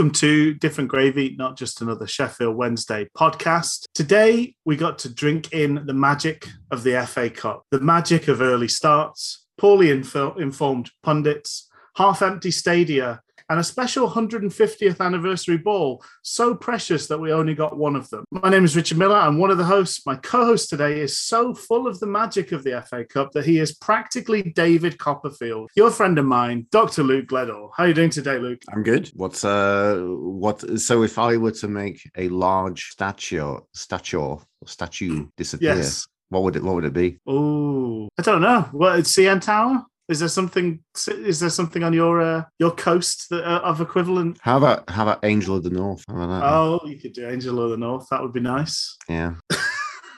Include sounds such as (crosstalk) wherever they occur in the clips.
Welcome to Different Gravy, not just another Sheffield Wednesday podcast. Today, we got to drink in the magic of the FA Cup, the magic of early starts, poorly info- informed pundits, half empty stadia, and a special 150th anniversary ball, so precious that we only got one of them. My name is Richard Miller. I'm one of the hosts. My co host today is so full of the magic of the FA Cup that he is practically David Copperfield. Your friend of mine, Dr. Luke Gledall. How are you doing today, Luke? I'm good. What's uh what so if I were to make a large statue statue statue disappear, Yes. what would it what would it be? Oh, I don't know. What CN Tower? Is there something? Is there something on your uh, your coast that, uh, of equivalent? How about how about Angel of the North? That? Oh, you could do Angel of the North. That would be nice. Yeah.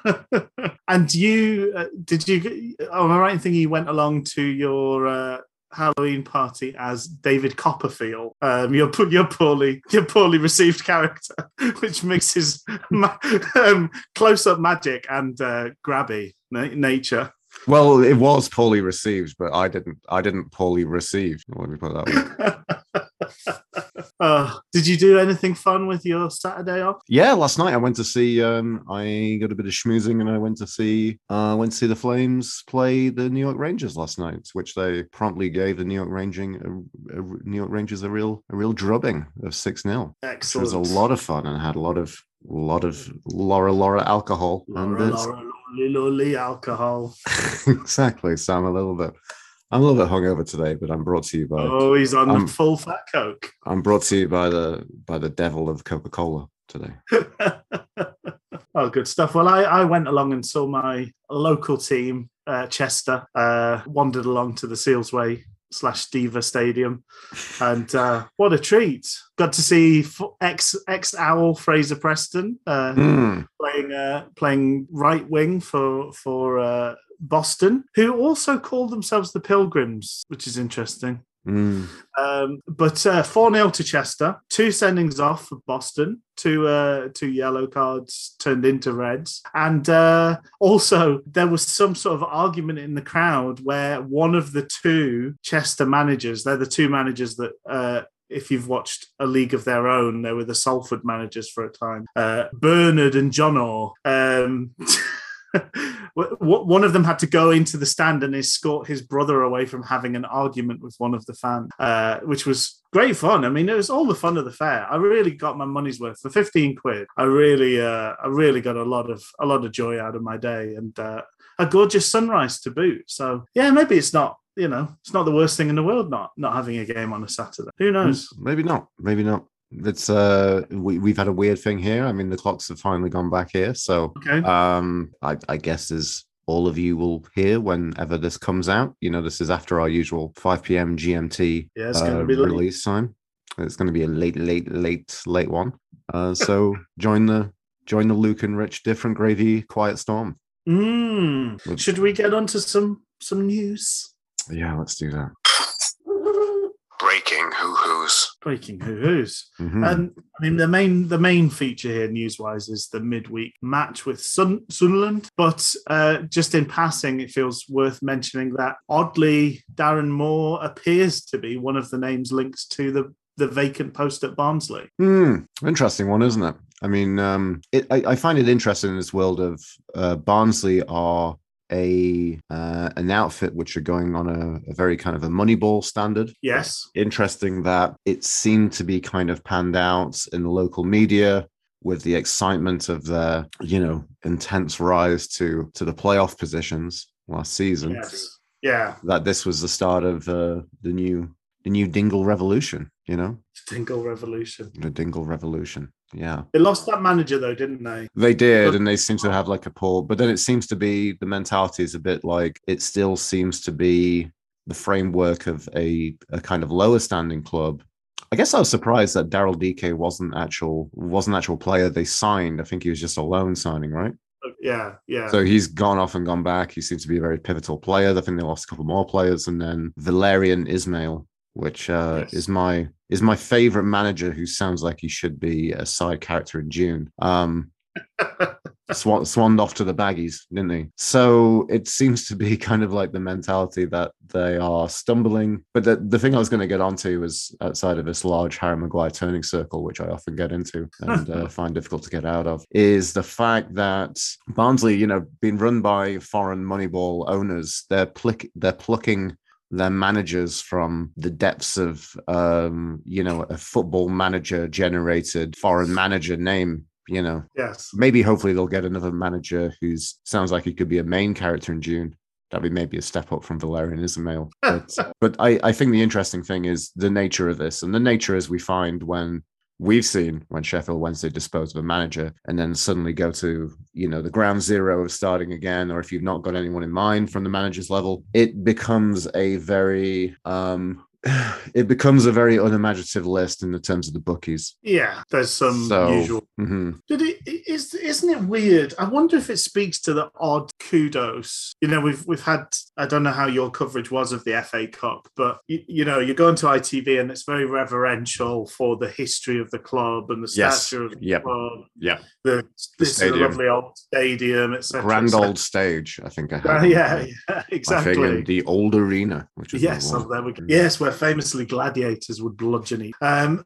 (laughs) and you uh, did you? Am I right in thinking you went along to your uh, Halloween party as David Copperfield? Um, your put your poorly your poorly received character, (laughs) which mixes ma- (laughs) um, close up magic and uh, grabby na- nature. Well, it was poorly received, but I didn't I didn't poorly receive. Let me put it that way. (laughs) uh, did you do anything fun with your Saturday off? Yeah, last night I went to see. Um, I got a bit of schmoozing, and I went to see. Uh, went to see the Flames play the New York Rangers last night, which they promptly gave the New York Ranging, a, a, New York Rangers a real a real drubbing of six 0 which Excellent. was a lot of fun and had a lot of lot of Laura Laura alcohol. and Laura, it's- Laura, lolly, alcohol. (laughs) exactly. So I'm a little bit. I'm a little bit hungover today, but I'm brought to you by Oh, he's on Um, the full fat coke. (laughs) I'm brought to you by the by the devil of Coca Cola today. (laughs) oh, good stuff. Well, I, I went along and saw my local team, uh, Chester, uh, wandered along to the Swansway slash Deva Stadium, and uh, what a treat! Got to see ex ex Owl Fraser Preston uh, Mm. playing uh, playing right wing for for uh, Boston, who also called themselves the Pilgrims, which is interesting. Mm. Um, but uh, 4 0 to Chester, two sendings off for Boston, two, uh, two yellow cards turned into reds. And uh, also, there was some sort of argument in the crowd where one of the two Chester managers, they're the two managers that. Uh, if you've watched A League of Their Own, they were the Salford managers for a time. Uh, Bernard and John Orr. Um, (laughs) (laughs) one of them had to go into the stand and escort his brother away from having an argument with one of the fans, uh, which was great fun. I mean, it was all the fun of the fair. I really got my money's worth for fifteen quid. I really, uh, I really got a lot of a lot of joy out of my day and uh, a gorgeous sunrise to boot. So yeah, maybe it's not. You know, it's not the worst thing in the world not not having a game on a Saturday. Who knows? Maybe not. Maybe not. It's uh we, we've had a weird thing here. I mean the clocks have finally gone back here. So Okay. um I, I guess as all of you will hear whenever this comes out. You know, this is after our usual 5 p.m. GMT Yeah, it's gonna uh, be late. release time. It's gonna be a late, late, late, late one. Uh so (laughs) join the join the Luke and Rich different gravy quiet storm. Mm. Should we get onto some some news? Yeah, let's do that. Breaking hoo hoos. Breaking who who's. Mhm. And I mean, the main the main feature here, news wise, is the midweek match with Sun, Sunderland. But uh, just in passing, it feels worth mentioning that oddly, Darren Moore appears to be one of the names linked to the the vacant post at Barnsley. Hmm, interesting one, isn't it? I mean, um, it, I, I find it interesting in this world of uh, Barnsley are a uh, an outfit which are going on a, a very kind of a Moneyball standard. Yes. Interesting that it seemed to be kind of panned out in the local media with the excitement of their, you know, intense rise to to the playoff positions last season. Yes. Yeah. That this was the start of uh, the new the new Dingle revolution. You know, Dingle Revolution. the Dingle revolution. Yeah. They lost that manager though, didn't they? They did, and they seem to have like a poor, but then it seems to be the mentality is a bit like it still seems to be the framework of a, a kind of lower standing club. I guess I was surprised that Daryl Dike wasn't actual wasn't actual player they signed. I think he was just a loan signing, right? Oh, yeah. Yeah. So he's gone off and gone back. He seems to be a very pivotal player. I think they lost a couple more players, and then Valérien Ismaël, which uh, Yes. is my is my favorite manager who sounds like he should be a side character in Dune. Um, (laughs) Swan, swanned off to the baggies, didn't he? So it seems to be (laughs) kind of like the mentality that they are stumbling. But the, the thing I was going to get onto was outside of this large Harry Maguire turning circle, which I often get into (laughs) and uh, find difficult to get out of, is the fact that Barnsley, you know, being run by foreign Moneyball owners, they're, plick, they're plucking their managers from the depths of um, you know a football manager generated foreign manager name you know. Yes. Maybe hopefully they'll get another manager who's sounds like he could be a main character in Dune. That'd be maybe a step up from Valérien Ismaël. (laughs) But, but I, I think the interesting thing is the nature of this and the nature as we find when we've seen when Sheffield Wednesday dispose of a manager and then suddenly go to, you know, the ground zero of starting again, or if you've not got anyone in mind from the manager's level, it becomes a very um (sighs) it becomes a very unimaginative list in the terms of the bookies. Yeah, there's some So, usual. mhm. Did it is isn't it weird? I wonder if it speaks to the odd kudos. You know, we've we've had I don't know how your coverage was of the FA Cup, but you, you know, you go into ITV and it's very reverential for the history of the club and the Yes. stature of the Yep. club. Yeah. The, this is a stadium. lovely old stadium, etc. Grand old stage, I think I Uh, (laughs) yeah, yeah, exactly. the old arena, which is Yes, oh, there we go. Mm. Yes, where famously gladiators would bludgeon each. Um,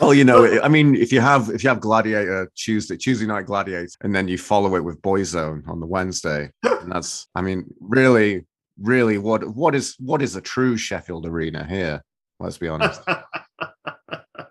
Well, you know, I mean, if you have if you have Gladiator Tuesday Tuesday night Gladiator, and then you follow it with Boyzone on the Wednesday, and that's I mean, really, really, what what is what is a true Sheffield arena here? Let's be honest. (laughs)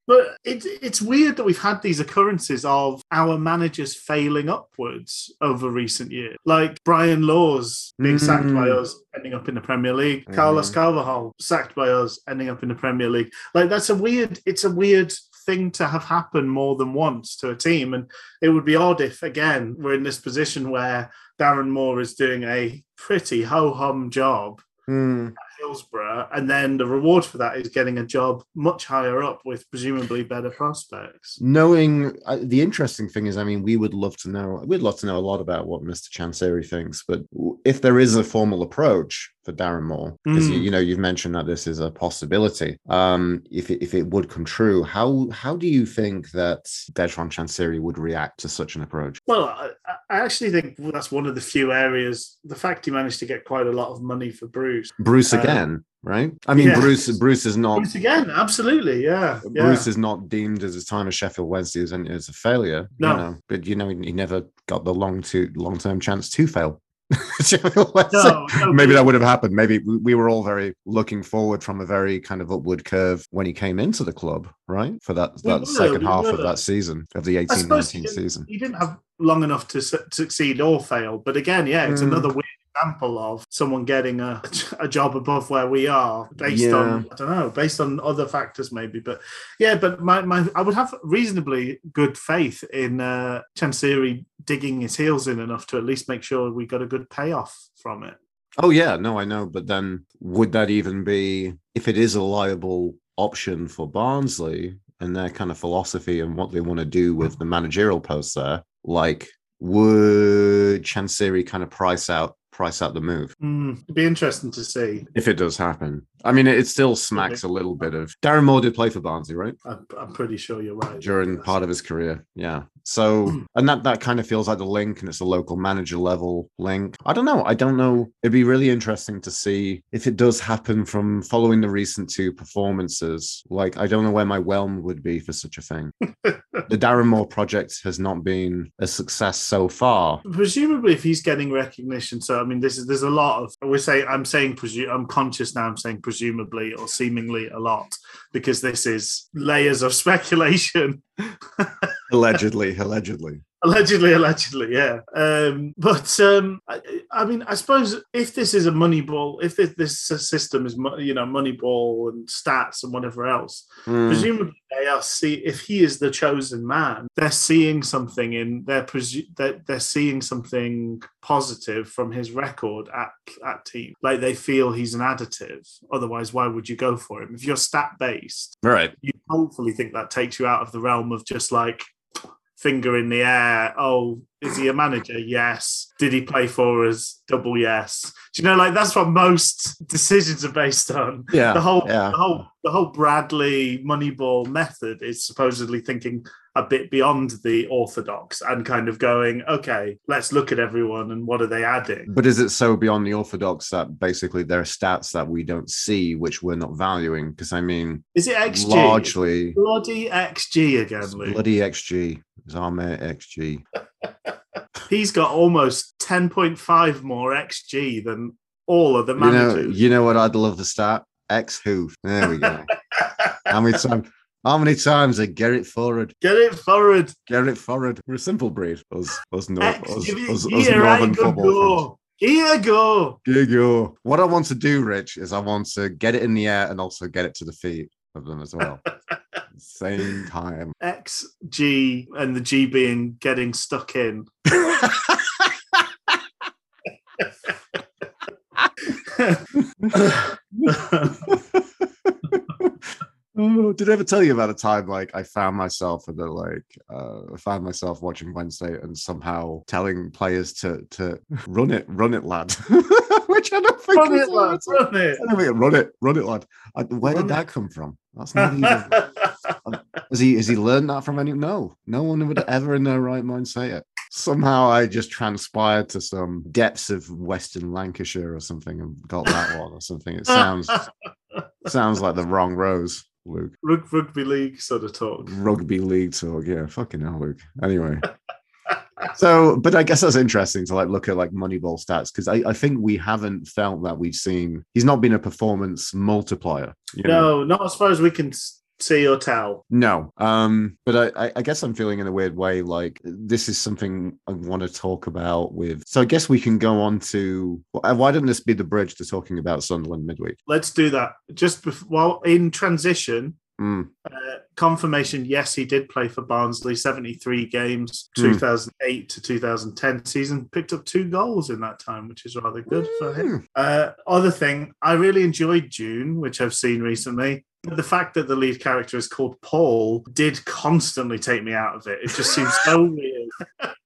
but it, it's weird that we've had these occurrences of our managers failing upwards over recent years. Like Brian Laws being sacked by Mm. us, ending up in the Premier League. Carlos Mhm. Carvalhal sacked by us, ending up in the Premier League. Like that's a weird. It's a weird thing to have happen more than once to a team, and it would be odd if again we're in this position where Darren Moore is doing a pretty ho hum job Hmm. Hillsborough, and then the reward for that is getting a job much higher up with presumably better prospects. Knowing uh, the interesting thing is, I mean, we would love to know. We'd love to know a lot about what Mr. Chansiri thinks, but if there is a formal approach for Darren Moore, because you, Mm. you know you've mentioned that this is a possibility. Um, if it, if it would come true, how how do you think that Bertrand Chansiri would react to such an approach? Well, I, I actually think that's one of the few areas. The fact he managed to get quite a lot of money for Bruce. Bruce Uh, again, right? I mean, yeah. Bruce Bruce is not Bruce again, absolutely, yeah. yeah. Bruce is not deemed as his time as Sheffield Wednesday as, an- as a failure. No. You know, but you know, he, he never got the long to long term chance to fail. (laughs) No, no, Maybe that would have happened. Maybe we we were all very looking forward from a very kind of upward curve when he came into the club, right? For that We that were, second we half of that season of the I 18 suppose he 19 didn't, season. he didn't have long enough to su- succeed or fail. But again, yeah, it's Mm. another weird example of someone getting a, a job above where we are based Yeah. on, I don't know, based on other factors maybe. But yeah, but my, my I would have reasonably good faith in uh, Chansiri digging his heels in enough to at least make sure we got a good payoff from it. Oh yeah, no, I know. But then would that even be if it is a liable option for Barnsley and their kind of philosophy and what they want to do with the managerial post there? Like, would Chansiri kind of price out price out the move Mm, it'd be interesting to see. if it does happen? I mean, it still smacks a little bit of Darren Moore did play for Barnsley, right? I'm, I'm pretty sure you're right. During part of his career, yeah. So, mm. and that that kind of feels like the link, and it's a local manager level link. I don't know. I don't know. It'd be really interesting to see if it does happen from following the recent two performances. Like, I don't know where my whelm would be for such a thing. (laughs) the Darren Moore project has not been a success so far. presumably if he's getting recognition so i mean this is there's a lot of we say i'm saying presume i'm conscious now i'm saying presumably or seemingly a lot because this is layers of (laughs) speculation Allegedly, allegedly. Allegedly allegedly yeah. Um but um I, I mean i suppose if this is a money ball if this, this system is you know money ball and stats and whatever else Mm, presumably they are see if he is the chosen man they're seeing something in they're presu- they're, they're seeing something positive from his record at at team. Like they feel he's an additive. Otherwise why would you go for him? If you're stat based right. you hopefully think that takes you out of the realm of just like finger in the air. Oh is he a manager? Yes. Did he play for us? Double yes. Do you know like that's what most decisions are based on. Yeah. the whole yeah. the whole the whole Bradley Moneyball method is supposedly thinking a bit beyond the orthodox and kind of going, okay, let's look at everyone and what are they adding? But is it so beyond the orthodox that basically there are stats that we don't see, which we're not valuing? Because I mean, Is it XG? largely Bloody XG again, Luke. bloody XG. Mate XG. He's got almost 10.5 more XG than all of the You know, managers. you know what I'd love to start? X who? There we go. how many times? How many times I get it forward? Get it forward. Get it forward. We're a simple breed. Us, us, X, us, us, us here, I northern go, football go. Here go. Here go. What I want to do, Rich, is I want to get it in the air and also get it to the feet of them as well. (laughs) Same time. XG and the G being getting stuck in. (laughs) (laughs) Oh, did I ever tell you about a time like I found myself in the like uh I found myself watching Wednesday and somehow telling players to to run it, run it, lad. (laughs) Which I don't think run it, lad. Run it. I don't think- run it, run it, lad. I, where Run did it. that come from? That's not even. (laughs) Has he has he learned that from any? No, no one would ever in their right mind say it. Somehow I just transpired to some depths of Western Lancashire or something and got that one or something. It sounds (laughs) sounds like the wrong rose, Luke. Rug- rugby league sort of talk. Rugby league talk, yeah, fucking hell, Luke. Anyway. (laughs) So, but I guess that's interesting to like look at like Moneyball stats because I, I think we haven't felt that we've seen he's not been a performance multiplier. you know? No, not as far as we can see or tell. No, um, but I, I- guess I'm feeling in a weird way like this is something I want to talk about with. So I guess we can go on to why don't this be the bridge to talking about Sunderland midweek? Let's do that. Just bef- while in transition, Mm, uh, confirmation yes, he did play for Barnsley, 73 games, Hmm. 2008 to 2010 season. Picked up two goals in that time, which is rather good for him. mm. Uh, other thing, I really enjoyed Dune, which I've seen recently. The fact that the lead character is called Paul did constantly take me out of it. It just seems so (laughs)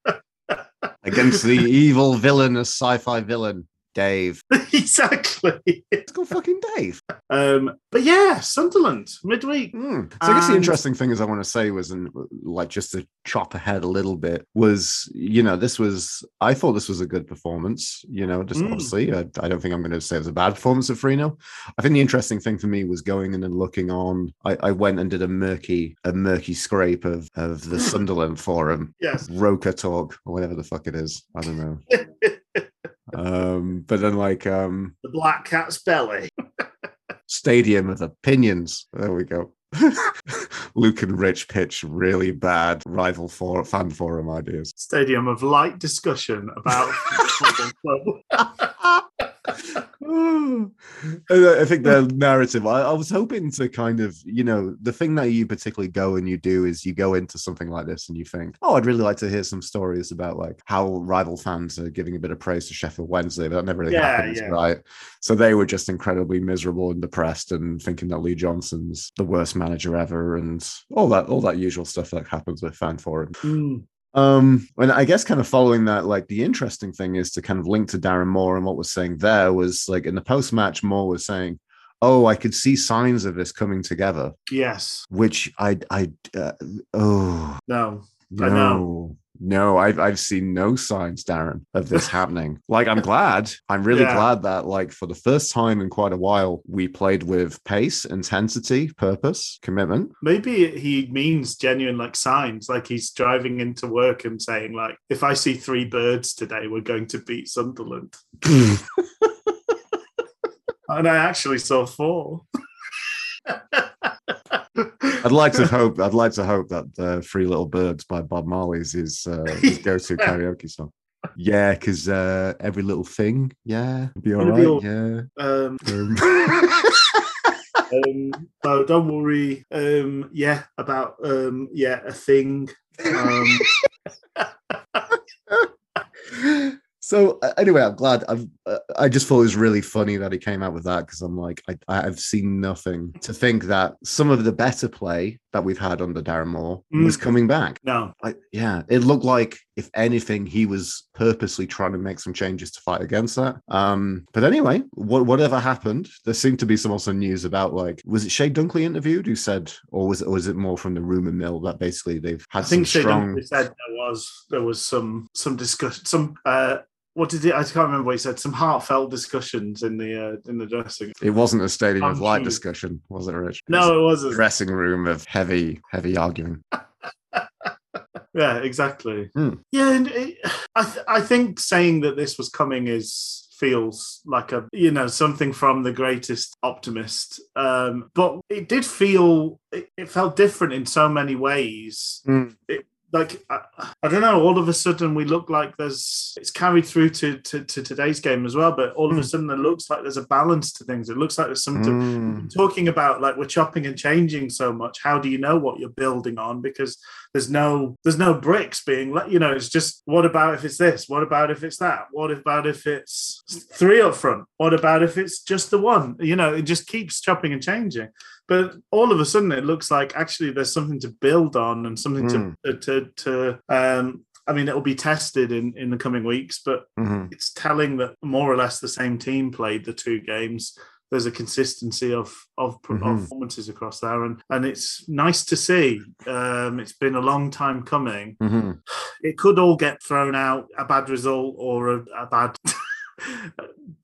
weird. (laughs) Against the evil villain, a sci-fi villain, Dave. (laughs) exactly. It's called fucking Dave. Um, but yeah, Sunderland midweek. Mm. So I guess the interesting thing is I want to say was, and like just to chop ahead a little bit, was you know this was I thought this was a good performance. You know, just Mm. obviously I, I don't think I'm going to say it was a bad performance of Freno. I think the interesting thing for me was going in and looking on. I, I went and did a murky a murky scrape of of the (laughs) Sunderland forum, Yes. Roker Talk or whatever the fuck it is. I don't know. (laughs) um, but then like um The Black Cat's Belly. (laughs) Stadium of Opinions. There we go. (laughs) Luke and Rich pitch really bad rival for fan forum ideas. Stadium of light discussion about (laughs) football club. And (laughs) I think the narrative. I, I was hoping to kind of, you know, the thing that you particularly go and you do is you go into something like this and you think, oh, I'd really like to hear some stories about like how rival fans are giving a bit of praise to Sheffield Wednesday, but that never really Yeah, happens, yeah. right? So they were just incredibly miserable and depressed and thinking that Lee Johnson's the worst manager ever and all that, all that usual stuff that happens with fan forum. Mm, Um, and I guess kind of following that, like the interesting thing is to kind of link to Darren Moore and what was saying there was like in the post match, Moore was saying, "Oh, I could see signs of this coming together," yes. which I, I, uh, oh No. I no, know. No, I've I've seen no signs, Darren, of this (laughs) happening. Like I'm glad, I'm really Yeah. glad that like for the first time in quite a while, we played with pace, intensity, purpose, commitment. Maybe he means genuine like signs, like he's driving into work and saying, like, if I see three birds today, we're going to beat Sunderland. (laughs) And I actually saw four. (laughs) I'd like to (laughs) hope. I'd like to hope that uh, "Three Little Birds" by Bob Marley's his, uh, his (laughs) go-to karaoke song. Yeah, because uh, every little thing, yeah, be all right. Be all- Yeah. Um, (laughs) Um, um, so don't worry. Um, yeah, about um, yeah, a thing. Um, so uh, anyway, I'm glad. I've uh, I just thought it was really funny that he came out with that because I'm like, I, I've seen nothing to think that some of the better play that we've had under Darren Moore Mm. was coming back. No, I, yeah, it looked like if anything, he was purposely trying to make some changes to fight against that. Um, but anyway, what, whatever happened, there seemed to be some also news about like, was it Chey Dunkley interviewed who said, or was it, or was it more from the rumor mill that basically they've had I think some strong. Dunkley said there was there was some some discussion some uh what did he I can't remember what he said some heartfelt discussions in the uh, in the dressing. It wasn't a stadium of I'm light sure. discussion, was it, Rich? It was No, it wasn't. dressing room of heavy, heavy arguing. (laughs) Yeah, exactly. Hmm. Yeah, and it, I th- I think saying that this was coming is feels like a you know something from the greatest optimist. Um, but it did feel it, it felt different in so many ways. Hmm. It, like I, I don't know. All of a sudden, we look like there's it's carried through to, to to today's game as well. But all of a sudden, it looks like there's a balance to things. It looks like there's something Mm. talking about like we're chopping and changing so much how do you know what you're building on because there's no there's no bricks being let you know it's just what about if it's this what about if it's that what about if it's three up front what about if it's just the one you know it just keeps chopping and changing but all of a sudden it looks like actually there's something to build on and something to to to um I mean, it'll be tested in, in the coming weeks, but Mhm. it's telling that more or less the same team played the two games. There's a consistency of of, Mhm. performances across there, and and it's nice to see. Um, it's been a long time coming. Mhm. It could all get thrown out. A bad result or a, a bad ba- (laughs)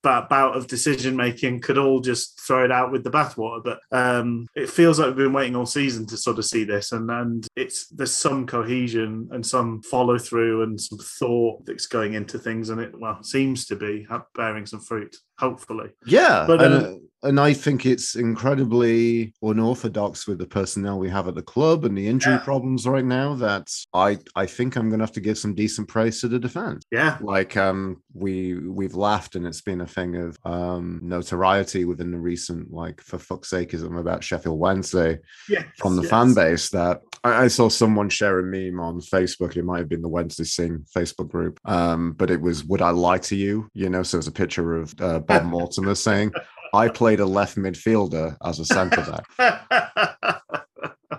bout of decision making could all just throw it out with the bathwater. But um, it feels like we've been waiting all season to sort of see this, and and it's there's some cohesion and some follow through and some thought that's going into things, and it well seems to be bearing some fruit. Hopefully, Yeah, But, and, uh, and I think it's incredibly unorthodox with the personnel we have at the club and the injury Yeah. problems right now. That I I think I'm going to have to give some decent praise to the defense. yeah, Like um, we we've laughed and it's been a thing of um notoriety within the recent like for fuck's sake is about Sheffield Wednesday yeah, from the fan base that I, I saw someone share a meme on Facebook. It might have been the Wednesday Sing Facebook group, um, but it was "Would I lie to you?" You know, so it was a picture of uh, Bob Mortimer saying, "I played a left midfielder as a centre back,"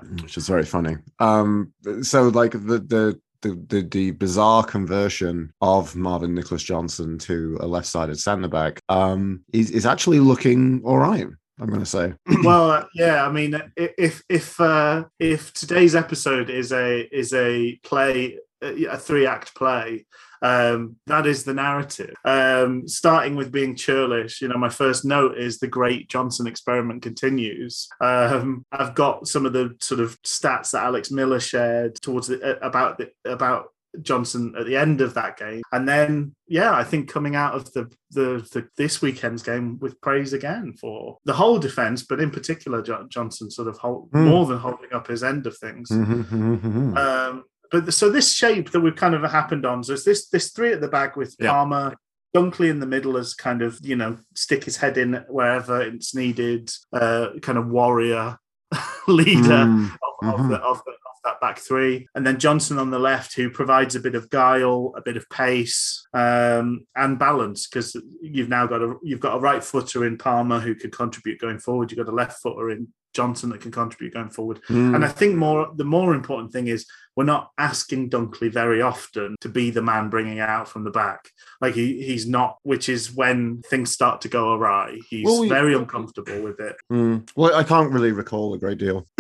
(laughs) which is very funny. Um, so like the the. The, the, the bizarre conversion of Marvin Nicholas Johnson to a left-sided centre back um, is, is actually looking all right. I'm going to say. (clears throat) well, uh, yeah. I mean, if if uh, if today's episode is a is a play, a three act play, um, that is the narrative. Um, starting with being churlish, you know, my first note is the great Johnson experiment continues. Um, I've got some of the sort of stats that Alex Miller shared towards the, about the, about Johnson at the end of that game, and then yeah, I think coming out of the the, the this weekend's game with praise again for the whole defense, but in particular Jo- Johnson sort of hold, Hmm. more than holding up his end of things. Mhm, mhm, mhm. Um, but so this shape that we've kind of happened on, so it's this this three at the back with Yeah. Palmer, Dunkley in the middle as kind of you know stick his head in wherever it's needed, uh, kind of warrior (laughs) leader Mm, of, of, Mhm. the, of, the, of that back three, and then Johnson on the left, who provides a bit of guile, a bit of pace, um, and balance. Because you've now got a you've got a right footer in Palmer who could contribute going forward. You've got a left footer in Johnson that can contribute going forward. mm. And I think more the more important thing is we're not asking Dunkley very often to be the man bringing it out from the back. Like he he's not, which is when things start to go awry. He's Well, we- very uncomfortable with it. Mm. Well, I can't really recall a great deal. (clears throat)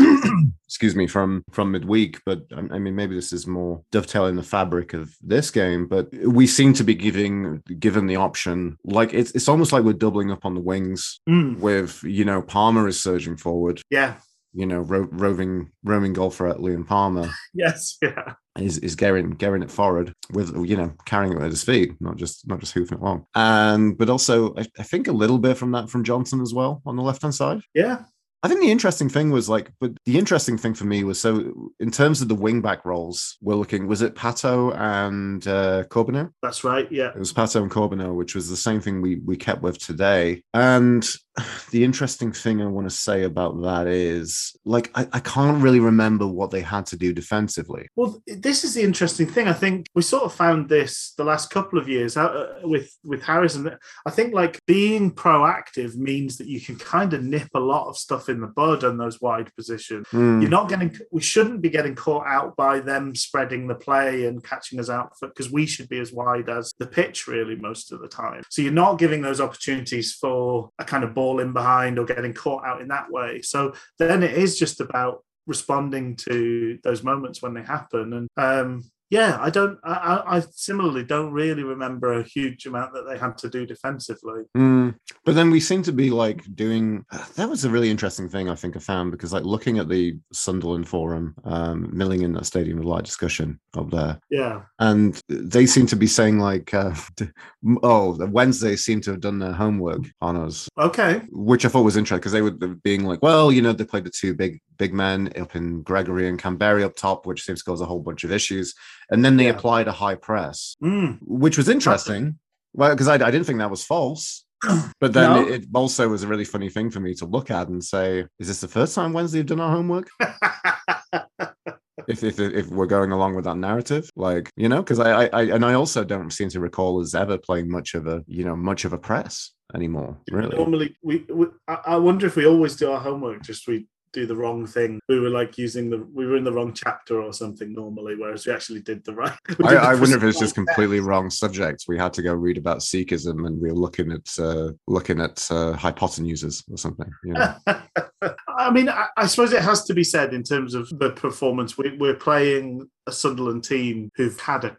Excuse me from from midweek, but um, I mean maybe this is more dovetailing the fabric of this game. But we seem to be giving given the option, like it's it's almost like we're doubling up on the wings. Mm, With you know Palmer is surging forward, yeah. You know ro- roving roaming golfer at Liam Palmer (laughs) Yes. Yeah. is is getting getting it forward with you know carrying it at his feet, not just not just hoofing it long. And but also I, I think a little bit from that from Johnson as well on the left hand side. Yeah. I think the interesting thing was like, but the interesting thing for me was so in terms of the wingback roles, we're looking. Was it Pato and uh, Corbeanu? That's right. Yeah. It was Pato and Corbeanu, which was the same thing we we kept with today. And the interesting thing I want to say about that is like I, I can't really remember what they had to do defensively. Well, this is the interesting thing. I think we sort of found this the last couple of years uh, with with Harrison. I think like being proactive means that you can kind of nip a lot of stuff in the bud on those wide positions. Mm. You're not getting. We shouldn't be getting caught out by them spreading the play and catching us out because we should be as wide as the pitch really most of the time. So you're not giving those opportunities for a kind of ball in behind or getting caught out in that way. So then it is just about responding to those moments when they happen. And um, yeah, I don't. I, I similarly don't really remember a huge amount that they had to do defensively. Mm. But then we seem to be like doing. That was a really interesting thing I think I found because like looking at the Sunderland forum, um, milling in that stadium of light discussion up there, Yeah, and they seem to be saying like, uh, (laughs) oh, Wednesday seem to have done their homework on us, okay, which I thought was interesting because they were being like, well, you know, they played the two big big men up in Gregory and Kamberi up top, which seems to cause a whole bunch of issues. And then they Yeah. applied a high press, Mm. which was interesting. Well, because I, I didn't think that was false. (clears throat) But then No. it, it also was a really funny thing for me to look at and say, is this the first time Wednesday have done our homework? (laughs) if, if if we're going along with that narrative, like you know, because I, I I and I also don't seem to recall us ever playing much of a you know much of a press anymore. Really, Normally, we, we I I wonder if we always do our homework, just we do the wrong thing. We were like using the we were in the wrong chapter or something normally, whereas we actually did the right. (laughs) I, the I wonder if it's just (laughs) completely wrong subjects. We had to go read about Sikhism, and we were looking at uh, looking at uh, hypotenusers or something. You know? (laughs) I mean, I, I suppose it has to be said in terms of the performance. We, we're playing a Sunderland team who've had a,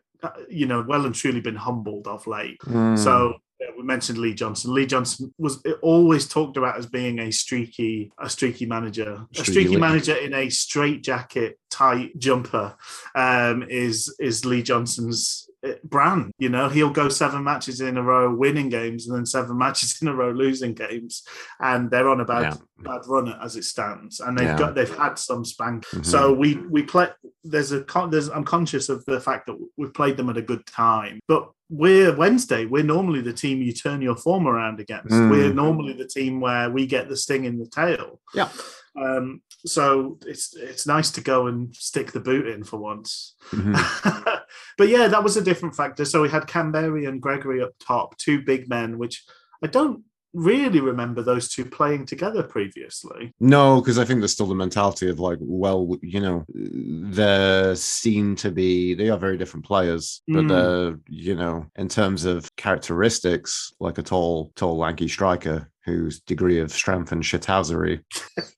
you know, well and truly been humbled of late. Mm. So we mentioned Lee Johnson. Lee Johnson was always talked about as being a streaky, a streaky manager, a Streaky streaky Lee. manager in a straight jacket, tight jumper. Um, is is Lee Johnson's brand? You know, he'll go seven matches in a row winning games, and then seven (laughs) matches in a row losing games, and they're on a bad Yeah. bad run as it stands, and they've Yeah. got they've had some spank. Mhm. So we we play. There's a there's I'm conscious of the fact that we've played them at a good time, but we're Wednesday. We're normally the team you turn your form around against. Mm. We're normally the team where we get the sting in the tail. Yeah. Um, so it's it's nice to go and stick the boot in for once. Mhm. (laughs) but yeah, that was a different factor. So we had Kamberi and Gregory up top, two big men, which I don't really remember those two playing together previously. No, because I think there's still the mentality of like, well, you know, they seem to be they are very different players, but Mm. they're you know, in terms of characteristics, like a tall, tall, lanky striker whose degree of strength and shithousery,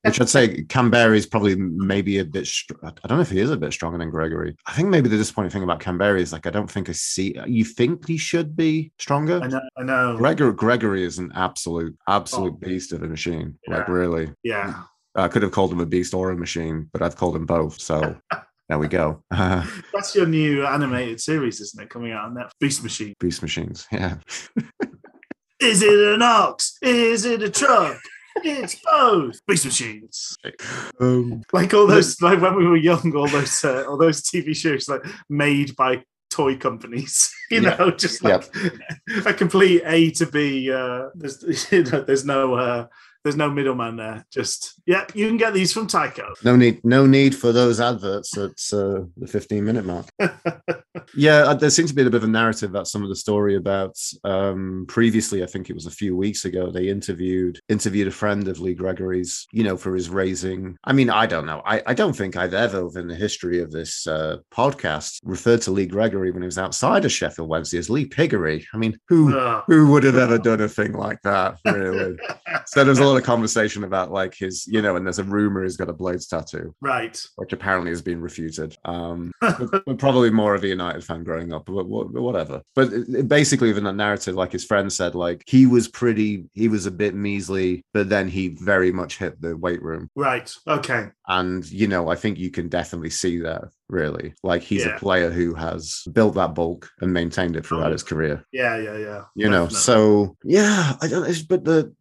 which I'd say Kamberi is probably maybe a bit. Str- I don't know if he is a bit stronger than Gregory. I think maybe the disappointing thing about Kamberi is like I don't think I see. You think he should be stronger? I know. I know. Gregor, Gregory is an absolute, absolute Oh. beast of a machine. Like really, Yeah. I could have called him a beast or a machine, but I've called them both. So (laughs) there we go. Uh, (laughs) That's your new animated series, isn't it? Coming out on Netflix. Beast Machine. beast machines. Yeah. (laughs) Is it an ox? Is it a truck? It's (laughs) both. Beast Machines. Um, Like all those, like when we were young, all those, uh, all those TV shows like made by toy companies. (laughs) You Yeah. know, just like a complete A to B. Uh, there's, (laughs) you know, there's no, uh, there's no middleman there. Just yeah, you can get these from Tyco. no need, no need for those adverts at uh, the 15 minute mark. (laughs) yeah, uh, there seems to be a bit of a narrative about some of the story about um, previously. I think it was a few weeks ago. They interviewed interviewed a friend of Lee Gregory's, you know, for his raising. I mean, I don't know. I, I don't think I've ever, in the history of this uh, podcast, referred to Lee Gregory when he was outside of Sheffield Wednesday as Lee Piggery. I mean, who Ugh. who would have ever done a thing like that? Really. (laughs) so there's a lot of conversation about like his, you know, and there's a rumor he's got a Blades tattoo, right. which apparently has been refuted. Um, (laughs) but, probably more of a United fan growing up, but, wha- whatever. But it- it basically, even that narrative, like his friend said, like he was pretty, he was a bit measly, but then he very much hit the weight room. Right. Okay. And, you know, I think you can definitely see that really. Like he's Yeah. a player who has built that bulk and maintained it throughout Oh. his career Yeah. Yeah. Yeah. you know so yeah i don't it's, but the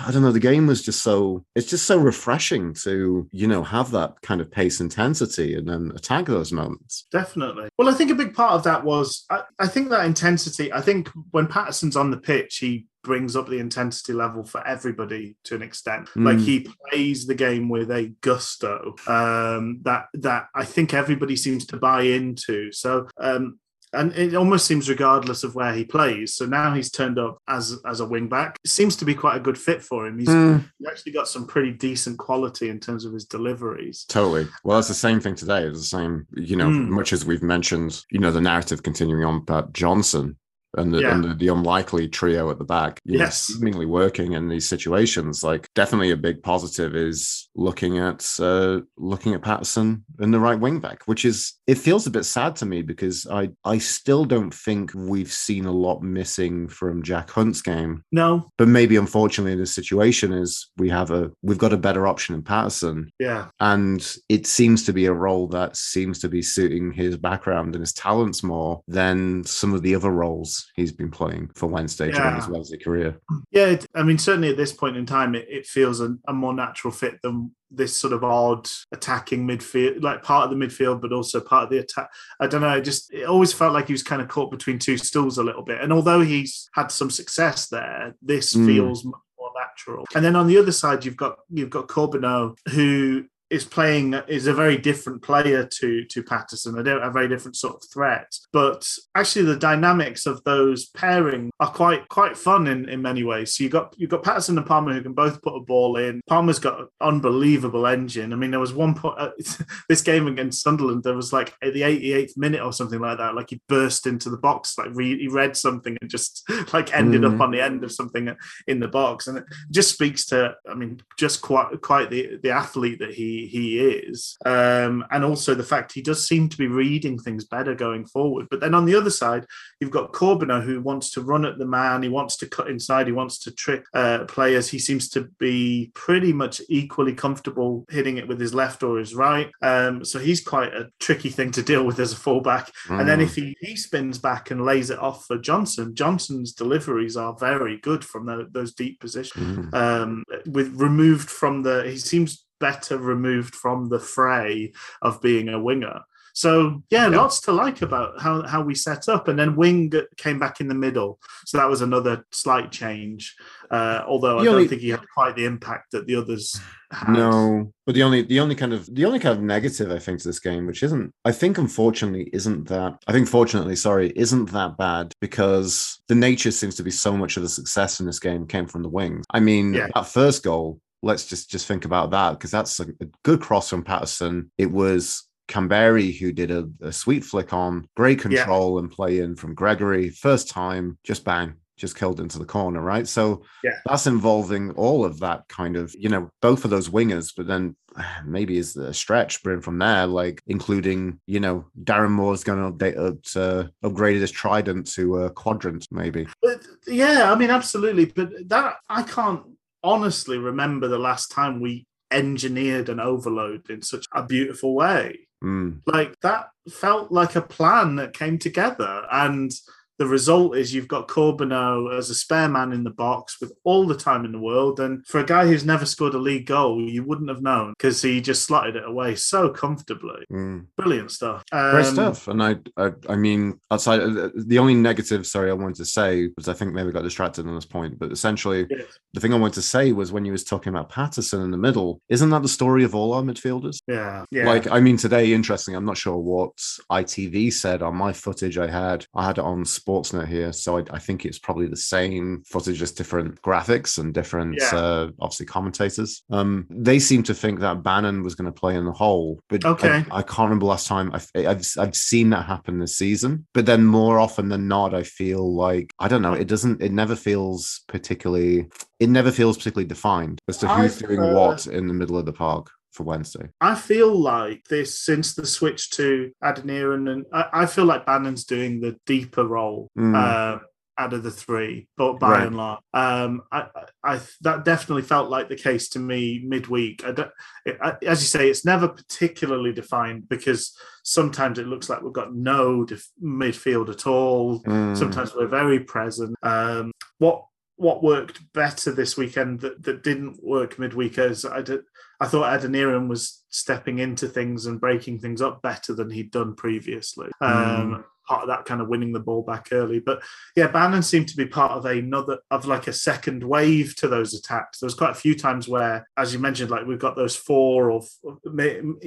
I don't know, the game was just so it's just so refreshing to, you know, have that kind of pace intensity and then attack those moments. Definitely. Well, I think a big part of that was I, I think that intensity, I think when Paterson's on the pitch, he brings up the intensity level for everybody to an extent. Mm. Like he plays the game with a gusto um, that that I think everybody seems to buy into. So um, and it almost seems regardless of where he plays. So now he's turned up as as a wing back. It seems to be quite a good fit for him. He's, mm. he's actually got some pretty decent quality in terms of his deliveries. Totally. Well, it's the same thing today. It's the same, you know, mm. much as we've mentioned, you know, the narrative continuing on about Johnson and the, yeah. and the, the, unlikely trio at the back. yes, know, seemingly working in these situations. Like definitely a big positive is looking at uh, looking at Paterson in the right wing back, which is it feels a bit sad to me because I I still don't think we've seen a lot missing from Jack Hunt's game. No, but maybe unfortunately the situation is we have a we've got a better option in Paterson. Yeah, and it seems to be a role that seems to be suiting his background and his talents more than some of the other roles he's been playing for Wednesday yeah. during his Wednesday career. Yeah, I mean, certainly at this point in time, it, it feels a, a, more natural fit than this sort of odd attacking midfield, like part of the midfield, but also part of the attack. I don't know. It just it always felt like he was kind of caught between two stools a little bit. And although he's had some success there, this mm. feels more natural. And then on the other side, you've got you've got Corbeanu, who is playing is a very different player to to Paterson. They don't a very different sort of threat, but actually the dynamics of those pairing are quite quite fun in, in many ways. So you got you've got Paterson and Palmer who can both put a ball in. Palmer's got an unbelievable engine. I mean, there was one point uh, (laughs) this game against Sunderland. There was like at the 88th minute or something like that. Like he burst into the box, like re- he read something and just (laughs) like ended mm. up on the end of something in the box, and it just speaks to I mean just quite quite the the athlete that he he is, um, and also the fact he does seem to be reading things better going forward. But then on the other side, you've got Corbeanu who wants to run at the man, he wants to cut inside, he wants to trick uh, players. He seems to be pretty much equally comfortable hitting it with his left or his right. Um, so he's quite a tricky thing to deal with as a fullback. Mm. And then if he, he spins back and lays it off for Johnson, Johnson's deliveries are very good from the, those deep positions. Mm. Um, with removed from the, he seems better removed from the fray of being a winger. So yeah, yeah, lots to like about how, how we set up. And then Wing came back in the middle. So that was another slight change. Uh, although I don't think he had quite the impact that the others had. No. But the only the only kind of the only kind of negative I think to this game, which isn't I think unfortunately isn't that I think fortunately, sorry, isn't that bad because the nature seems to be so much of the success in this game came from the wings. I mean, yeah. that first goal let's just just think about that because that's a, a, good cross from Paterson. It was Kamberi who did a, a sweet flick on, great control yeah. and play in from Gregory. First time, just bang, just killed into the corner, right? So yeah. that's involving all of that kind of, you know, both of those wingers, but then (sighs) maybe is the stretch, but from there, like including, you know, Darren Moore's going to update, uh, upgrade his trident to a quadrant, maybe. But yeah, I mean, absolutely. But that I can't honestly remember the last time we engineered an overload in such a beautiful way. Mm. Like that felt like a plan that came together. And the result is you've got Corbeanu as a spare man in the box with all the time in the world. And for a guy who's never scored a league goal, you wouldn't have known because he just slotted it away so comfortably. Mm. Brilliant stuff. Um, Great stuff. And I, I, I mean, outside uh, the only negative, sorry, I wanted to say was I think maybe got distracted on this point, but essentially yes. the thing I wanted to say was when you was talking about Paterson in the middle, isn't that the story of all our midfielders? Yeah. Yeah. Like, I mean, today, interesting. I'm not sure what ITV said on my footage I had. I had it on Sportsnet here, so I, I, think it's probably the same footage, just different graphics and different, yeah. uh, obviously, commentators. Um, they seem to think that Bannan was going to play in the hole, but okay. I, I can't remember last time I've, I've I've seen that happen this season. But then more often than not, I feel like I don't know. It doesn't. It never feels particularly. It never feels particularly defined as to who's I've, doing uh, what in the middle of the park for Wednesday. I feel like this since the switch to Adeniran, and I, I feel like Bannan's doing the deeper role. Mm. Uh, out of the three, but by right. and large, um, I, I, that definitely felt like the case to me midweek. I don't, it, I, as you say, it's never particularly defined because sometimes it looks like we've got no def- midfield at all. Mm. Sometimes we're very present. Um, what what worked better this weekend that, that didn't work midweek is I did I thought Adeniran was stepping into things and breaking things up better than he'd done previously. Um, mm. Part of that kind of winning the ball back early, but yeah, Bannan seemed to be part of another of like a second wave to those attacks. There was quite a few times where, as you mentioned, like we've got those four or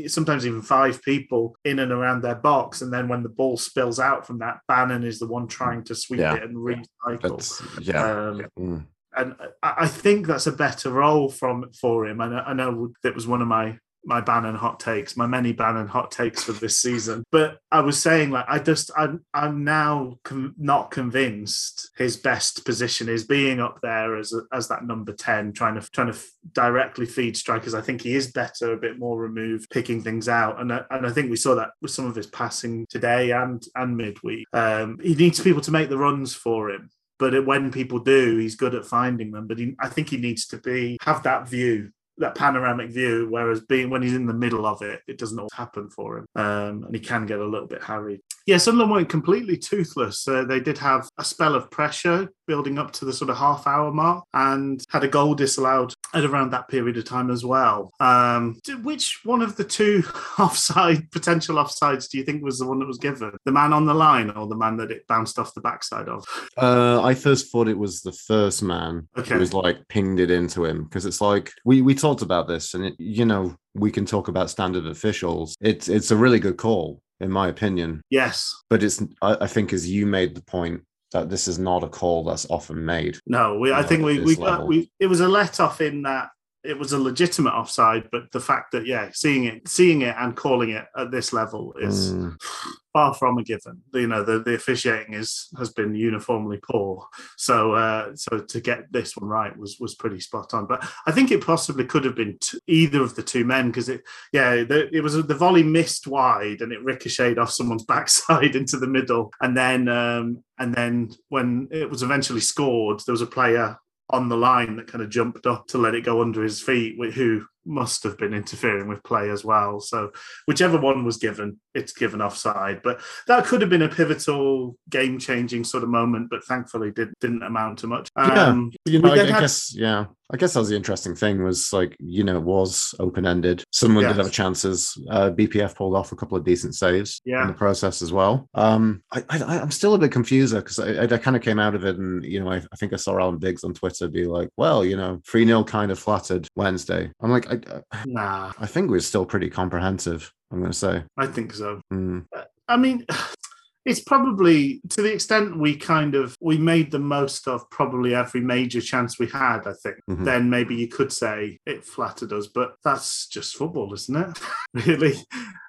sometimes even five people in and around their box, and then when the ball spills out from that, Bannan is the one trying to sweep yeah. it and recycle. That's, yeah. Um, mm and I think that's a better role from for him. I know, I know that was one of my my Bannan hot takes, my many Bannan hot takes for this season. But I was saying, like, I just, I'm, I'm now com- not convinced his best position is being up there as a, as that number ten, trying to trying to f- directly feed strikers. I think he is better, a bit more removed, picking things out, and I, and I think we saw that with some of his passing today and and midweek. Um, he needs people to make the runs for him but when people do, he's good at finding them. But he, I think he needs to be have that view that panoramic view, whereas being when he's in the middle of it, it doesn't always happen for him, um, and he can get a little bit harried. Yeah, Sunderland weren't completely toothless. Uh, they did have a spell of pressure building up to the sort of half hour mark, and had a goal disallowed at around that period of time as well. Um, which one of the two (laughs) offside potential offsides do you think was the one that was given? The man on the line, or the man that it bounced off the backside of? Uh, I first thought it was the first man okay. who was like pinged it into him because it's like we we. Talked about this, and it, you know, we can talk about standard officials. It's it's a really good call, in my opinion. Yes, but it's I, I think as you made the point that this is not a call that's often made. No, we, I think we we, got, we it was a let off in that it was a legitimate offside, but the fact that yeah, seeing it, seeing it, and calling it at this level is mm. far from a given. You know, the, the officiating is has been uniformly poor. So uh, so to get this one right was was pretty spot on. But I think it possibly could have been t- either of the two men because it yeah the, it was the volley missed wide and it ricocheted off someone's (laughs) backside into the middle, and then um, and then when it was eventually scored, there was a player on the line that kind of jumped up to let it go under his feet, who must have been interfering with play as well. So whichever one was given, it's given offside. But that could have been a pivotal, game-changing sort of moment, but thankfully did, didn't amount to much. Um, yeah, you know, I, I had... guess yeah. I guess that was the interesting thing was like you know it was open ended. Someone yes. did have chances. Uh, BPF pulled off a couple of decent saves yeah. in the process as well. Um, I, I am still a bit confused because I, I, I kind of came out of it and you know I, I think I saw Alan Biggs on Twitter be like, well you know three 0 kind of flattered Wednesday. I'm like I, nah. I think we're still pretty comprehensive. I'm going to say. I think so. Mm. I mean, (sighs) it's probably to the extent we kind of we made the most of probably every major chance we had i think mm-hmm. then maybe you could say it flattered us but that's just football isn't it (laughs) really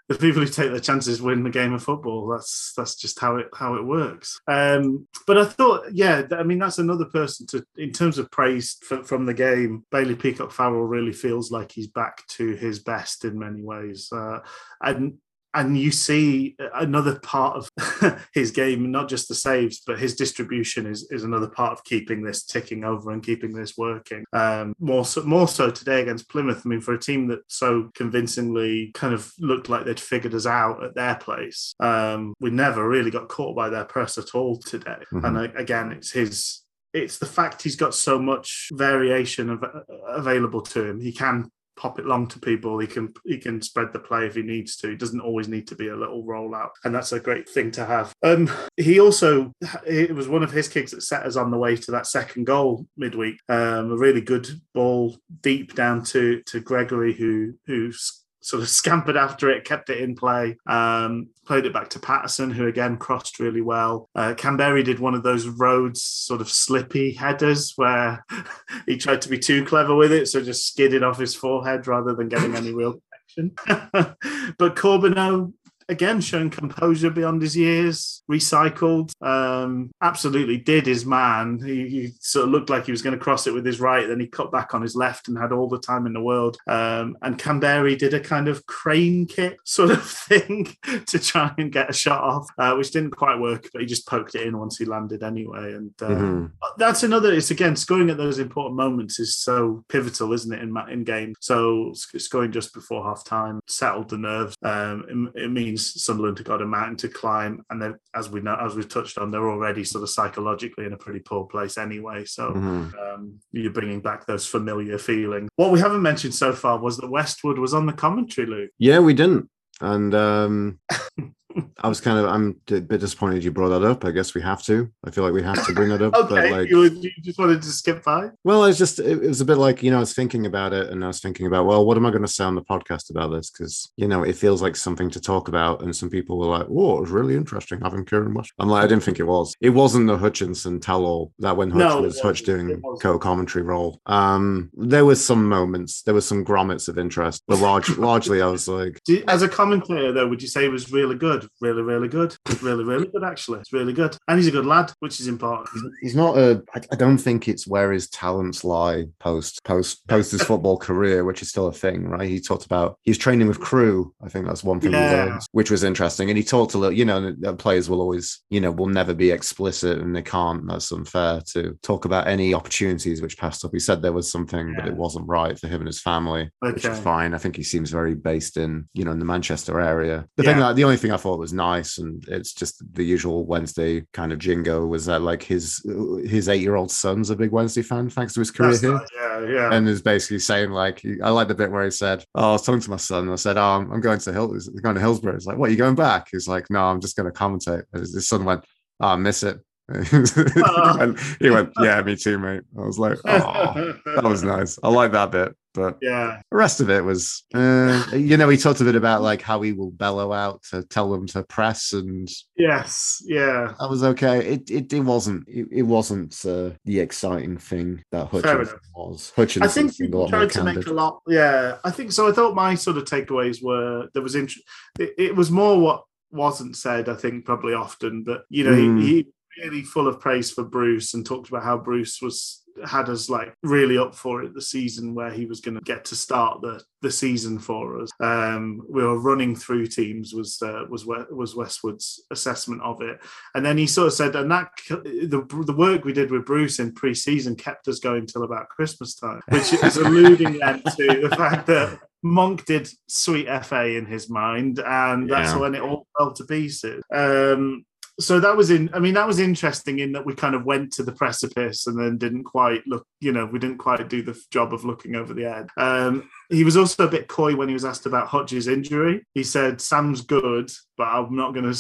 the people who take their chances win the game of football that's that's just how it how it works. Um, but i thought yeah i mean that's another person to in terms of praise for, from the game bailey peacock farrell really feels like he's back to his best in many ways. Uh, and and you see another part of (laughs) his game, not just the saves, but his distribution is, is another part of keeping this ticking over and keeping this working. Um, more so, more so today against Plymouth. I mean, for a team that so convincingly kind of looked like they'd figured us out at their place, um, we never really got caught by their press at all today. Mm-hmm. And uh, again, it's his it's the fact he's got so much variation uh, available to him. He can pop it long to people. He can he can spread the play if he needs to. He doesn't always need to be a little rollout, and that's a great thing to have. Um, he also it was one of his kicks that set us on the way to that second goal midweek. Um, a really good ball deep down to to Gregory, who who sort of (laughs) scampered after it, kept it in play, um, played it back to Paterson, who again crossed really well. Uh, Kamberi did one of those Rhodes sort of slippy headers where (laughs) he tried to be too clever with it, so just skidded off his forehead rather than getting any real (laughs) but Corbeanu again showing composure beyond his years, recycled, um, absolutely did his man. He, he, sort of looked like he was going to cross it with his right, then he cut back on his left and had all the time in the world. Um, and Kamberi did a kind of crane kick sort of (laughs) thing to try and get a shot off, uh, which didn't quite work, but he just poked it in once he landed anyway. And uh, mm-hmm. that's another. It's again scoring at those important moments is so pivotal, isn't it? In in game, so scoring just before half time settled the nerves. Um, it, it, means Sunderland have got a mountain to climb, and then as we know, as we've touched on, they're already sort of psychologically in a pretty poor place anyway. So mm-hmm. um, you're bringing back those familiar feelings. What we haven't mentioned so far was that Westwood was on the commentary, loop. Yeah, we didn't. And um, (laughs) I was kind of I'm a bit disappointed you brought that up. I guess we have to. I feel like we have to bring that up. okay, but like, you, you, just wanted to skip by. Well, it's just it, it, was a bit like you know I was thinking about it and I was thinking about well, what am I going to say on the podcast about this? Because you know it feels like something to talk about, and some people were like, "Oh, it was really interesting having Kieran West." I'm like, I didn't think it was. It wasn't the Hutchinson tell-all that when Hutch no, was Hutch doing co-commentary role. Um, there was some moments, there was some grommets of interest, but large, largely I was like, as a commentator though, would you say it was really good? Really, really good. Really, really good, actually. It's really good. And he's a good lad, which is important. He's not a, I don't think it's where his talents lie post, post, post his football career, which is still a thing, right? He talked about, he's training with crew. I think that's one thing yeah. learned, which was interesting. And he talked a little, you know, players will always, you know, will never be explicit and they can't. That's unfair to talk about any opportunities which passed up. He said there was something, yeah. but it wasn't right for him and his family, okay. which is fine. I think he seems very based in, you know, in the Manchester area. The yeah. thing that, the only thing I thought was nice, and it's just the usual Wednesday kind of jingo, was that like his his eight year old son's a big Wednesday fan thanks to his career That's here. Nice. Yeah, yeah. And is basically saying like, I like the bit where he said, "Oh, I was talking to my son, and I said, oh, I'm, going to Hill, going to Hillsborough." He's like, "What? Are you going back?" He's like, "No, I'm just going to commentate." And his son went, oh, "I miss it." (laughs) Oh. he went, "Yeah, me too, mate." I was like, "Oh, that was nice. I like that bit." But yeah, the rest of it was, uh, you know, he talked a bit about like how he will bellow out to tell them to press, and yes, yeah, that was okay. It it, it wasn't it, it wasn't uh, the exciting thing that Hutchinson was. Hutchinson I think he tried to make a lot. Yeah, I think so. I thought my sort of takeaways were there was int- it, it was more what wasn't said. I think probably often, but you know, mm. he, he really full of praise for Bruce and talked about how Bruce was had us like really up for it the season where he was going to get to start the the season for us. Um, we were running through teams was uh, was was Westwood's assessment of it, and then he sort of said, and that the the work we did with Bruce in pre-season kept us going till about Christmas time, which is (laughs) alluding then to the fact that Monk did sweet FA in his mind, and that's yeah. when it all fell to pieces. Um, so that was in i mean that was interesting in that we kind of went to the precipice and then didn't quite look you know we didn't quite do the job of looking over the edge um, he was also a bit coy when he was asked about hodge's injury. He said sam's good but i'm not going to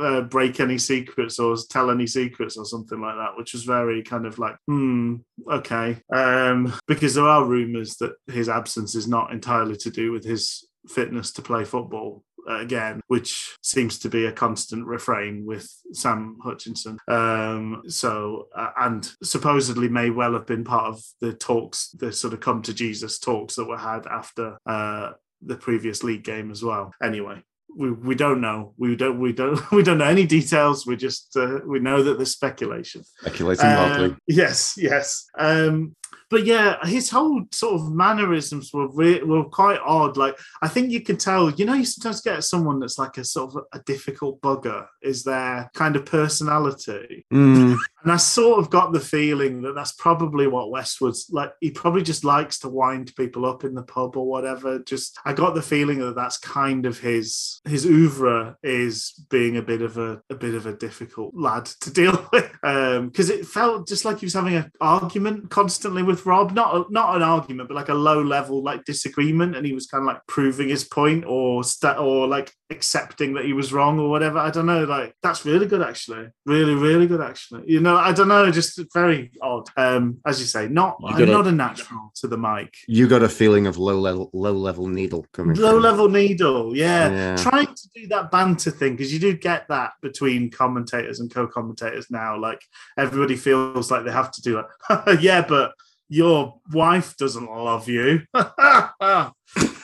uh, break any secrets or tell any secrets or something like that, which was very kind of like, hmm, okay. Um, because there are rumours that his absence is not entirely to do with his fitness to play football again, which seems to be a constant refrain with Sam Hutchinson. Um, so, uh, and supposedly may well have been part of the talks, the sort of come to Jesus talks that were had after uh, the previous league game as well. Anyway, we, we don't know. We don't we don't (laughs) we don't know any details. We just uh, we know that there's speculation. Speculating um, Yes, yes. Um, but yeah, his whole sort of mannerisms were re- were quite odd. Like I think you can tell. You know, you sometimes get someone that's like a sort of a difficult bugger. Is their kind of personality, mm. And I sort of got the feeling that that's probably what Westwood's like. He probably just likes to wind people up in the pub or whatever. Just I got the feeling that that's kind of his his oeuvre is being a bit of a a bit of a difficult lad to deal (laughs) with because um, it felt just like he was having an argument constantly with Rob, not a, not an argument, but like a low level like disagreement, and he was kind of like proving his point or st- or like accepting that he was wrong or whatever. I don't know. Like that's really good, actually. Really, really good, actually. You know, I don't know, just very odd. Um, as you say, not you not a natural to the mic. You got a feeling of low level, low level needle coming. Low through. level needle, yeah. yeah. Trying to do that banter thing because you do get that between commentators and co-commentators now. Like everybody feels like they have to do it. (laughs) yeah, but your wife doesn't love you. (laughs)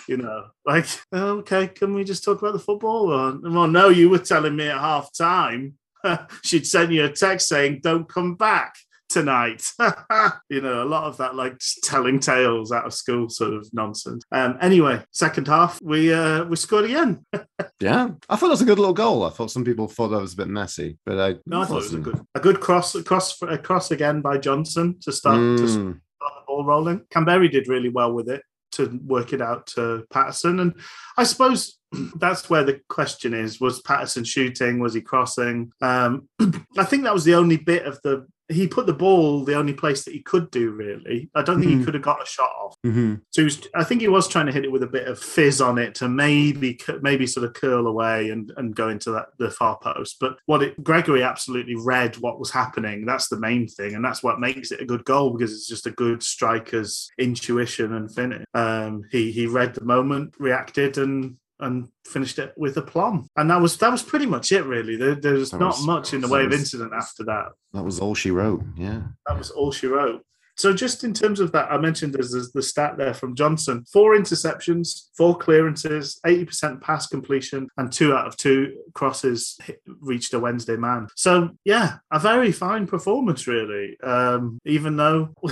you know, like, okay, can we just talk about the football? Or, well, no, you were telling me at half time (laughs) she'd send you a text saying, don't come back. tonight. (laughs) you know, a lot of that like telling tales out of school sort of nonsense. Um, anyway, second half, we uh, we scored again. (laughs) yeah, I thought it was a good little goal. I thought some people thought that was a bit messy, but I no, I thought it was a good a good cross cross a cross again by Johnson to start, mm. to start the ball rolling. Kamberi did really well with it to work it out to Paterson. And I suppose (clears throat) that's where the question is: Was Paterson shooting? Was he crossing? Um, (clears throat) I think that was the only bit of the. He put the ball the only place that he could do. Really, I don't think mm-hmm. he could have got a shot off. Mm-hmm. So was, I think he was trying to hit it with a bit of fizz on it to maybe maybe sort of curl away and, and go into that the far post. But what it Gregory absolutely read what was happening. That's the main thing, and that's what makes it a good goal because it's just a good striker's intuition and finish. Um, he he read the moment, reacted, and and finished it with a plum. And that was that was pretty much it, really. There, was that not was, much in the way was, of incident after that. That was all she wrote. Yeah, that was all she wrote. So just in terms of that, I mentioned there's, there's the stat there from Johnson: four interceptions, four clearances, 80% pass completion, and two out of two crosses hit, reached a Wednesday man. So yeah, a very fine performance, really. Um, even though. (laughs)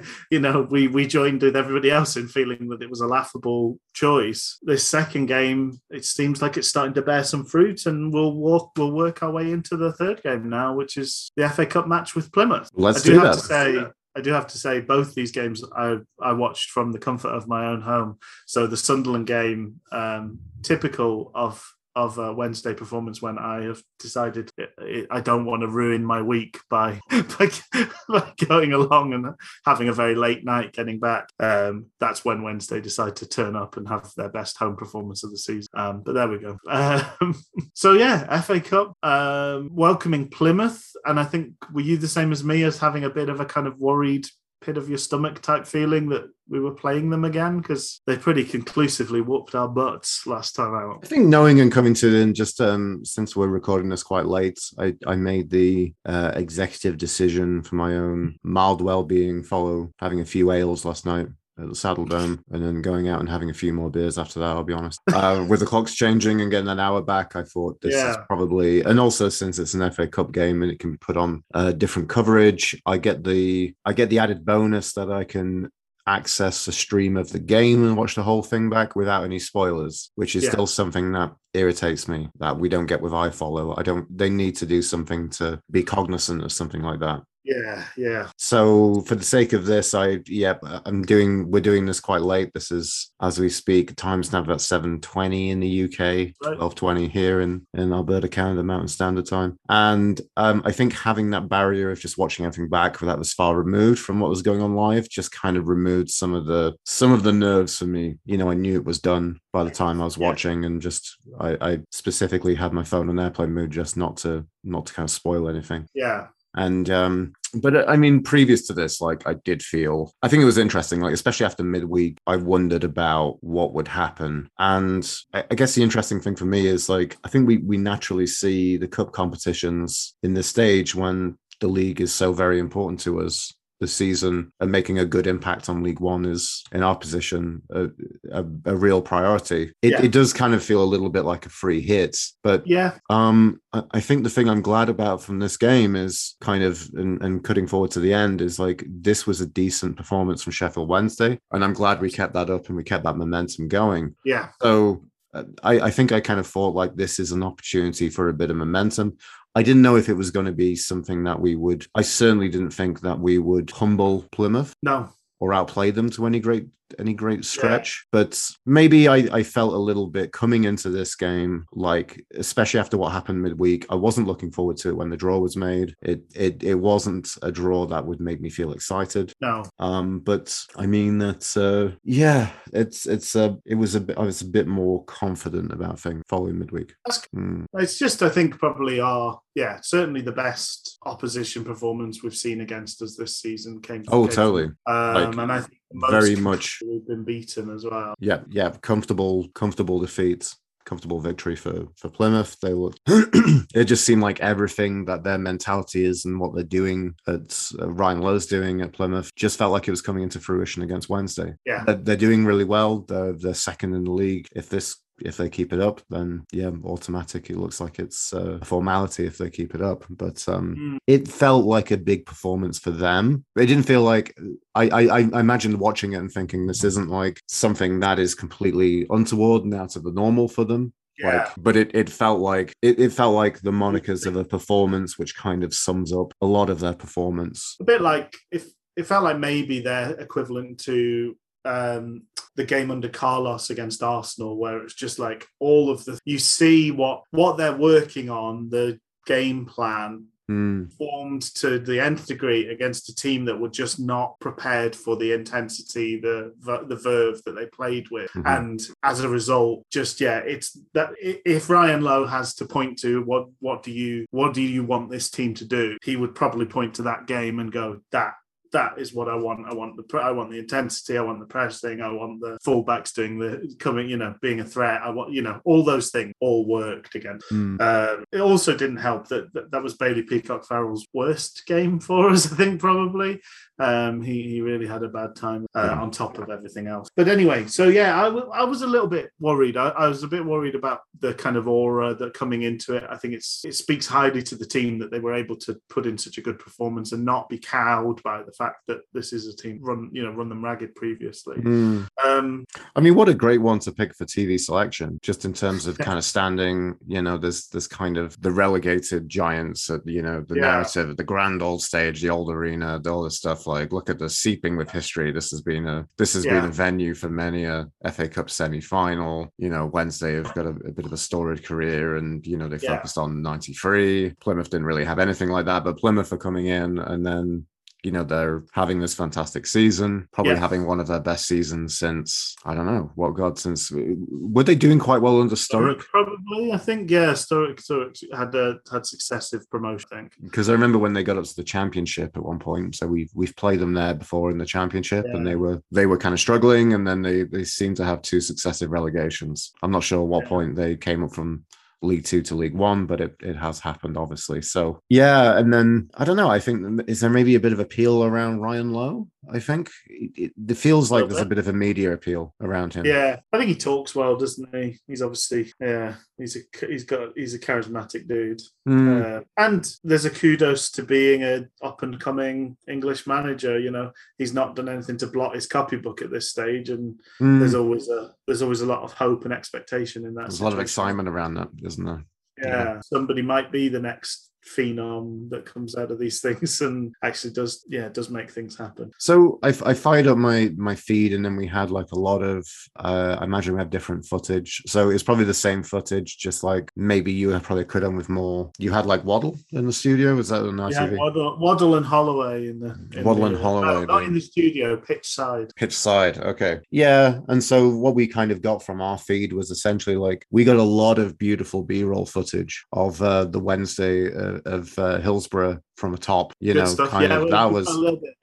(laughs) you know, we we joined with everybody else in feeling that it was a laughable choice. This second game, it seems like it's starting to bear some fruit, and we'll walk we'll work our way into the third game now, which is the FA Cup match with Plymouth. Let's do, do have that. say, I do have to say both these games I I watched from the comfort of my own home. So the Sunderland game, um, typical of of a Wednesday performance when I have decided I don't want to ruin my week by, (laughs) by, by going along and having a very late night getting back. Um, that's when Wednesday decide to turn up and have their best home performance of the season. Um, but there we go. (laughs) Um, so yeah, FA Cup um, welcoming Plymouth, and I think were you the same as me as having a bit of a kind of worried pit of your stomach type feeling that we were playing them again because they pretty conclusively whooped our butts last time out. I think knowing and coming to them just um, since we're recording this quite late, I, I made the uh, executive decision for my own mild well-being, follow having a few ales last night at the Saddledome, and then going out and having a few more beers after that. I'll be honest. Uh, with the clocks changing and getting an hour back, I thought this yeah. is probably, and also since it's an FA Cup game and it can be put on uh, different coverage, I get the I get the added bonus that I can access a stream of the game and watch the whole thing back without any spoilers, which is yeah. still something that irritates me that we don't get with iFollow. I don't. They need to do something to be cognizant of something like that. Yeah, yeah. So for the sake of this, I yeah, I'm doing we're doing this quite late. This is as we speak. Time's now about seven twenty in the UK, twelve twenty here in in Alberta, Canada, Mountain Standard Time. And um, I think having that barrier of just watching everything back that was far removed from what was going on live just kind of removed some of the some of the nerves for me. You know, I knew it was done by the time I was watching, and just I, I specifically had my phone on airplane mode just not to not to kind of spoil anything. Yeah, and um but uh, i mean previous to this like i did feel i think it was interesting like especially after midweek i wondered about what would happen. And I, I, guess the interesting thing for me is like i think we we naturally see the cup competitions in this stage when the league is so very important to us the season and making a good impact on League One is, in our position, a, a, a real priority. It, yeah. it, does kind of feel a little bit like a free hit, but yeah, um, I, I think the thing I'm glad about from this game is kind of and, and cutting forward to the end is like this was a decent performance from Sheffield Wednesday, and I'm glad we kept that up and we kept that momentum going. Yeah. So uh, I, I, think I kind of thought like this is an opportunity for a bit of momentum. I didn't know if it was going to be something that we would. I certainly didn't think that we would humble Plymouth. No. Or outplay them to any great any great stretch. Yeah. But maybe I, I felt a little bit coming into this game, like especially after what happened midweek, I wasn't looking forward to it when the draw was made. It it it wasn't a draw that would make me feel excited. No. Um, but I mean that uh yeah, it's it's a it was a bit I was a bit more confident about things following midweek. Mm. It's just I think probably our yeah, certainly the best opposition performance we've seen against us this season came. Oh, totally. Um, like, and I think very much we've been beaten as well. Yeah, yeah, comfortable, comfortable defeat, comfortable victory for for Plymouth. They look (clears throat) it just seemed like everything that their mentality is and what they're doing at uh, Ryan Lowe's doing at Plymouth just felt like it was coming into fruition against Wednesday. Yeah, they're, they're, doing really well. They're, they're second in the league. If this if they keep it up, then yeah, automatic. It looks like it's uh, a formality if they keep it up. But um, Mm. it felt like a big performance for them. It didn't feel like I, I I imagined watching it and thinking this isn't like something that is completely untoward and out of the normal for them. Yeah. Like, but it, it felt like it, it felt like the monikers of a performance, which kind of sums up a lot of their performance. a bit like if it felt like maybe they're equivalent to um the game under Carlos against Arsenal where it's just like all of the you see what what they're working on the game plan Hmm. formed to the nth degree against a team that were just not prepared for the intensity the the verve that they played with Mhm. and as a result just yeah it's that if Ryan Lowe has to point to what what do you what do you want this team to do he would probably point to that game and go that that is what I want. I want the I want the intensity. I want the pressing. I want the fullbacks doing the coming. You know, being a threat. I want you know all those things all worked against Hmm. um, it also didn't help that, that that was Bailey Peacock Farrell's worst game for us, I think, probably. Um, he, he really had a bad time uh, on top of everything else. But anyway, so yeah, I, w- I was a little bit worried. I, I was a bit worried about the kind of aura that coming into it. I think it's it speaks highly to the team that they were able to put in such a good performance and not be cowed by the fact that this is a team run, you know, run them ragged previously. Hmm. Um, I mean, what a great one to pick for TV selection, just in terms of (laughs) kind of standing, you know, there's this kind of the relegated giants, at, you know, the Yeah. narrative, the grand old stage, the old arena, the- all this stuff. Like, look at the seeping with history. This has been a this has been a venue for many a FA Cup semi final. You know, Wednesday have got a, a bit of a storied career, and you know they Yeah. focused on '93. Plymouth didn't really have anything like that, but Plymouth are coming in, and then you know they're having this fantastic season probably Yeah. having one of their best seasons since i don't know what god since were they doing quite well under Sturrock? probably. I think yeah, Sturrock, Sturrock had uh, had successive promotion. I think. because i remember when they got up to the championship at one point so we've we've played them there before in the championship and they were they were kind of struggling and then they they seem to have two successive relegations i'm not sure at what Yeah. point they came up from League Two to League One, but it, it has happened, obviously. So yeah, and then I don't know. I think is there maybe a bit of appeal around Ryan Lowe? I think it, it, feels like there's a bit. of a media appeal around him. Yeah, I think he talks well, doesn't he? He's obviously yeah, he's a he's got he's a charismatic dude. Hmm. Uh, and there's a kudos to being a up and coming English manager. You know, he's not done anything to blot his copybook at this stage, and Hmm. there's always a there's always a lot of hope and expectation in that. There's a lot of excitement around that, isn't there? Yeah, somebody might be the next phenom that comes out of these things (laughs) and actually does yeah does make things happen. So I, I fired up my my feed, and then we had like a lot of. Uh, I imagine we have different footage, so it's probably the same footage, just like maybe you probably could have with more. You had like Waddle in the studio. Was that on Yeah, Waddle, Waddle and Holloway in the in Waddle the- and Holloway no, not in the studio, pitch side. Pitch side, okay, yeah. And so what we kind of got from our feed was essentially like we got a lot of beautiful B-roll footage of uh, the Wednesday uh, of uh, Hillsborough from a top. You Good know, stuff. kind yeah, of that was a little bit.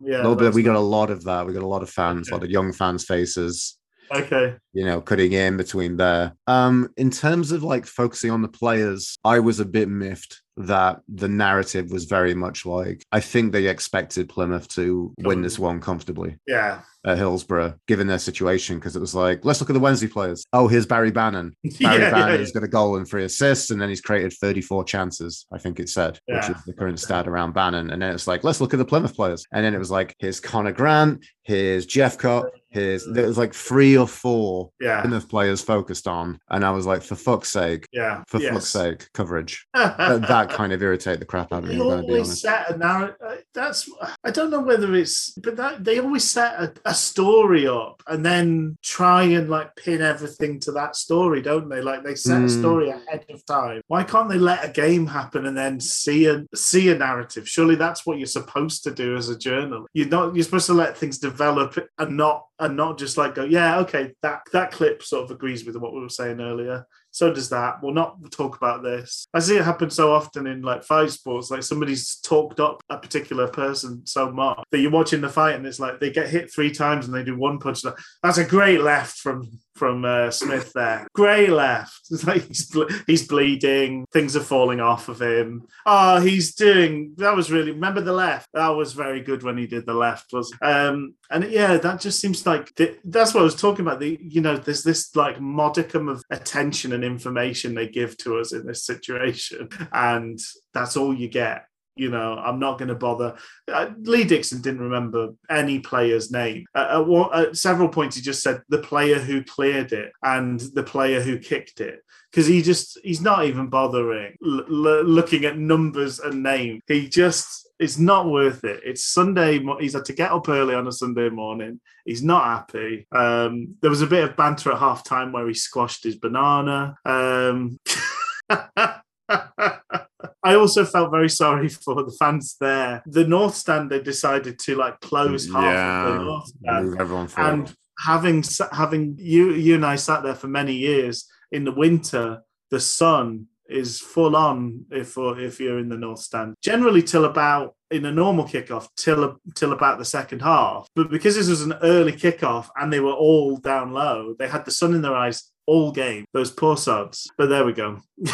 Yeah, a little bit. We got a lot of that. We got a lot of fans, a lot of young fans' faces. okay. you know, cutting in between there. Um, in terms of like focusing on the players, I was a bit miffed that the narrative was very much like I think they expected Plymouth to win this one comfortably Yeah, at Hillsborough, given their situation, because it was like, let's look at the Wednesday players. Oh, here's Barry Bannan. (laughs) Barry yeah, Bannan yeah, has got a goal and three assists, and then he's created 34 chances, I think it said, which is the current stat around Bannan. And then it's like, let's look at the Plymouth players. And then it was like, here's Conor Grant, here's Jeff Cup, here's there was like three or four yeah, Plymouth players focused on. And I was like, for fuck's sake, yeah. for yes. fuck's sake, coverage. (laughs) That, that kind of irritate the crap out of me, They I'm going to be always set a narrative. Uh, that's I don't know whether it's, but that, they always set a, a story up and then try and like pin everything to that story, don't they? Like they set a Mm. story ahead of time. Why can't they let a game happen and then see a see a narrative? Surely that's what you're supposed to do as a journal. You're not. You're supposed to let things develop and not and not just like go, yeah, okay, that that clip sort of agrees with what we were saying earlier. So does that. We'll not talk about this. I see it happen so often in like five sports. Like somebody's talked up a particular person so much that you're watching the fight and it's like they get hit three times and they do one punch. That's a great left from from uh, Smith there. Gray left. It's (laughs) like he's ble- he's bleeding. Things are falling off of him. Oh, he's doing. That was really. Remember the left? That was very good when he did the left. Was um and yeah, that just seems like that's what I was talking about. The you know, there's this like modicum of attention and information they give to us in this situation, and that's all you get you know, I'm not going to bother. Uh, Lee Dixon didn't remember any player's name. Uh, at, at, several points, he just said the player who cleared it and the player who kicked it because he just he's not even bothering l- l- looking at numbers and name. He just it's not worth it. It's Sunday. He's had to get up early on a Sunday morning. He's not happy. Um, there was a bit of banter at half time where he squashed his banana. Um, (laughs) (laughs) I also felt very sorry (laughs) for the fans there. The North Stand they decided to like close half yeah, of the North Stand, everyone and having having you you and I sat there for many years in the winter, the sun is full on if if you're in the North Stand. Generally, till about in a normal kickoff till till about the second half. But because this was an early kickoff and they were all down low, they had the sun in their eyes all game. Those poor sods. But there we go. (laughs)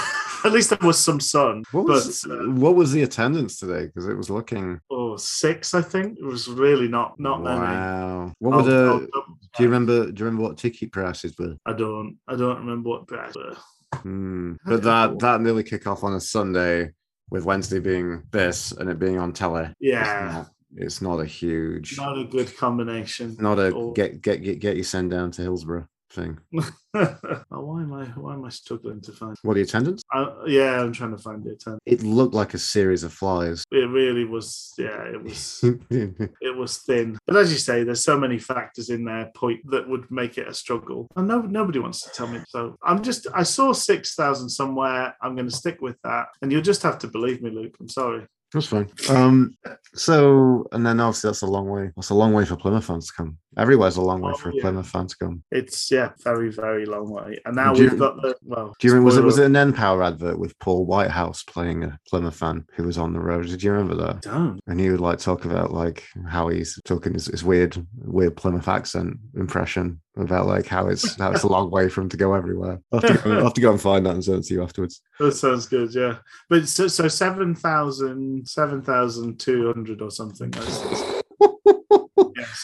At least there was some sun. What was, but, uh, what was the attendance today? Because it was looking oh six, I think. It was really not not wow. many. Wow. What were the? do you remember? Do you remember what ticket prices were? I don't. I don't remember what prices were. Hmm. But that that nearly kick off on a Sunday with Wednesday being this and it being on telly. Yeah. It's not, it's not a huge not a good combination. Not a or... get get get get you sent down to Hillsborough thing. (laughs) oh, why am I why am I struggling to find what the attendance? Uh, yeah, I'm trying to find the attendance. It looked like a series of flies. It really was. Yeah, it was. (laughs) it was thin. But as you say, there's so many factors in there point that would make it a struggle, and no, nobody wants to tell me. So I'm just. I saw six thousand somewhere. I'm going to stick with that, and you'll just have to believe me, Luke. I'm sorry. That's fine. Um, so, and then obviously that's a long way. That's a long way for Plymouth fans to come. Everywhere's a long way oh, for a yeah. Plymouth fan to come. It's yeah, very very long way. And now do we've you, got the well. Do you remember? Was it was it an Npower advert with Paul Whitehouse playing a Plymouth fan who was on the road? Did you remember that? Don't. And he would like talk about like how he's talking his, his weird weird Plymouth accent impression about like how it's how it's a long way for him to go everywhere. I'll have to go, I'll have to go and find that and send it to you afterwards. That sounds good, yeah. But so, so 7,000, 7,200 or something. (laughs)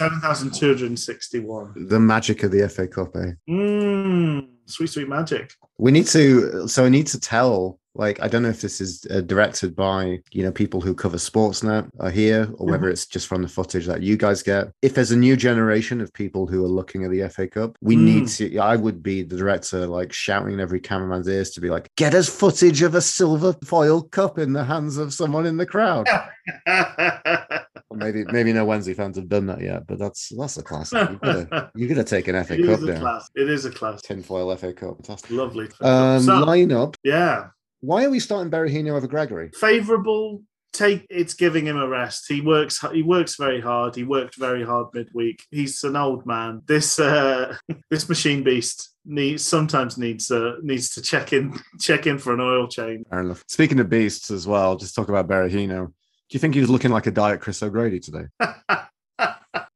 yeah, 7,261. The magic of the FA Cup, eh? Mm, sweet, sweet magic. We need to, so I need to tell like i don't know if this is uh, directed by you know people who cover sportsnet are here or whether mm-hmm. it's just from the footage that you guys get if there's a new generation of people who are looking at the fa cup we mm. need to i would be the director like shouting in every cameraman's ears to be like get us footage of a silver foil cup in the hands of someone in the crowd (laughs) maybe maybe no Wednesday fans have done that yet, but that's that's a classic. You're gonna, take an FA it Cup now. It is a class. Tinfoil FA Cup. Fantastic. Lovely. Um, so, lineup. Yeah. Why are we starting Berahino over Gregory? Favourable. Take it's giving him a rest. He works he works very hard. He worked very hard midweek. He's an old man. This uh (laughs) this machine beast needs sometimes needs uh needs to check in check in for an oil change. Fair enough. speaking of beasts as well just talk about Berahino. Do you think he was looking like a diet chris o'grady today (laughs)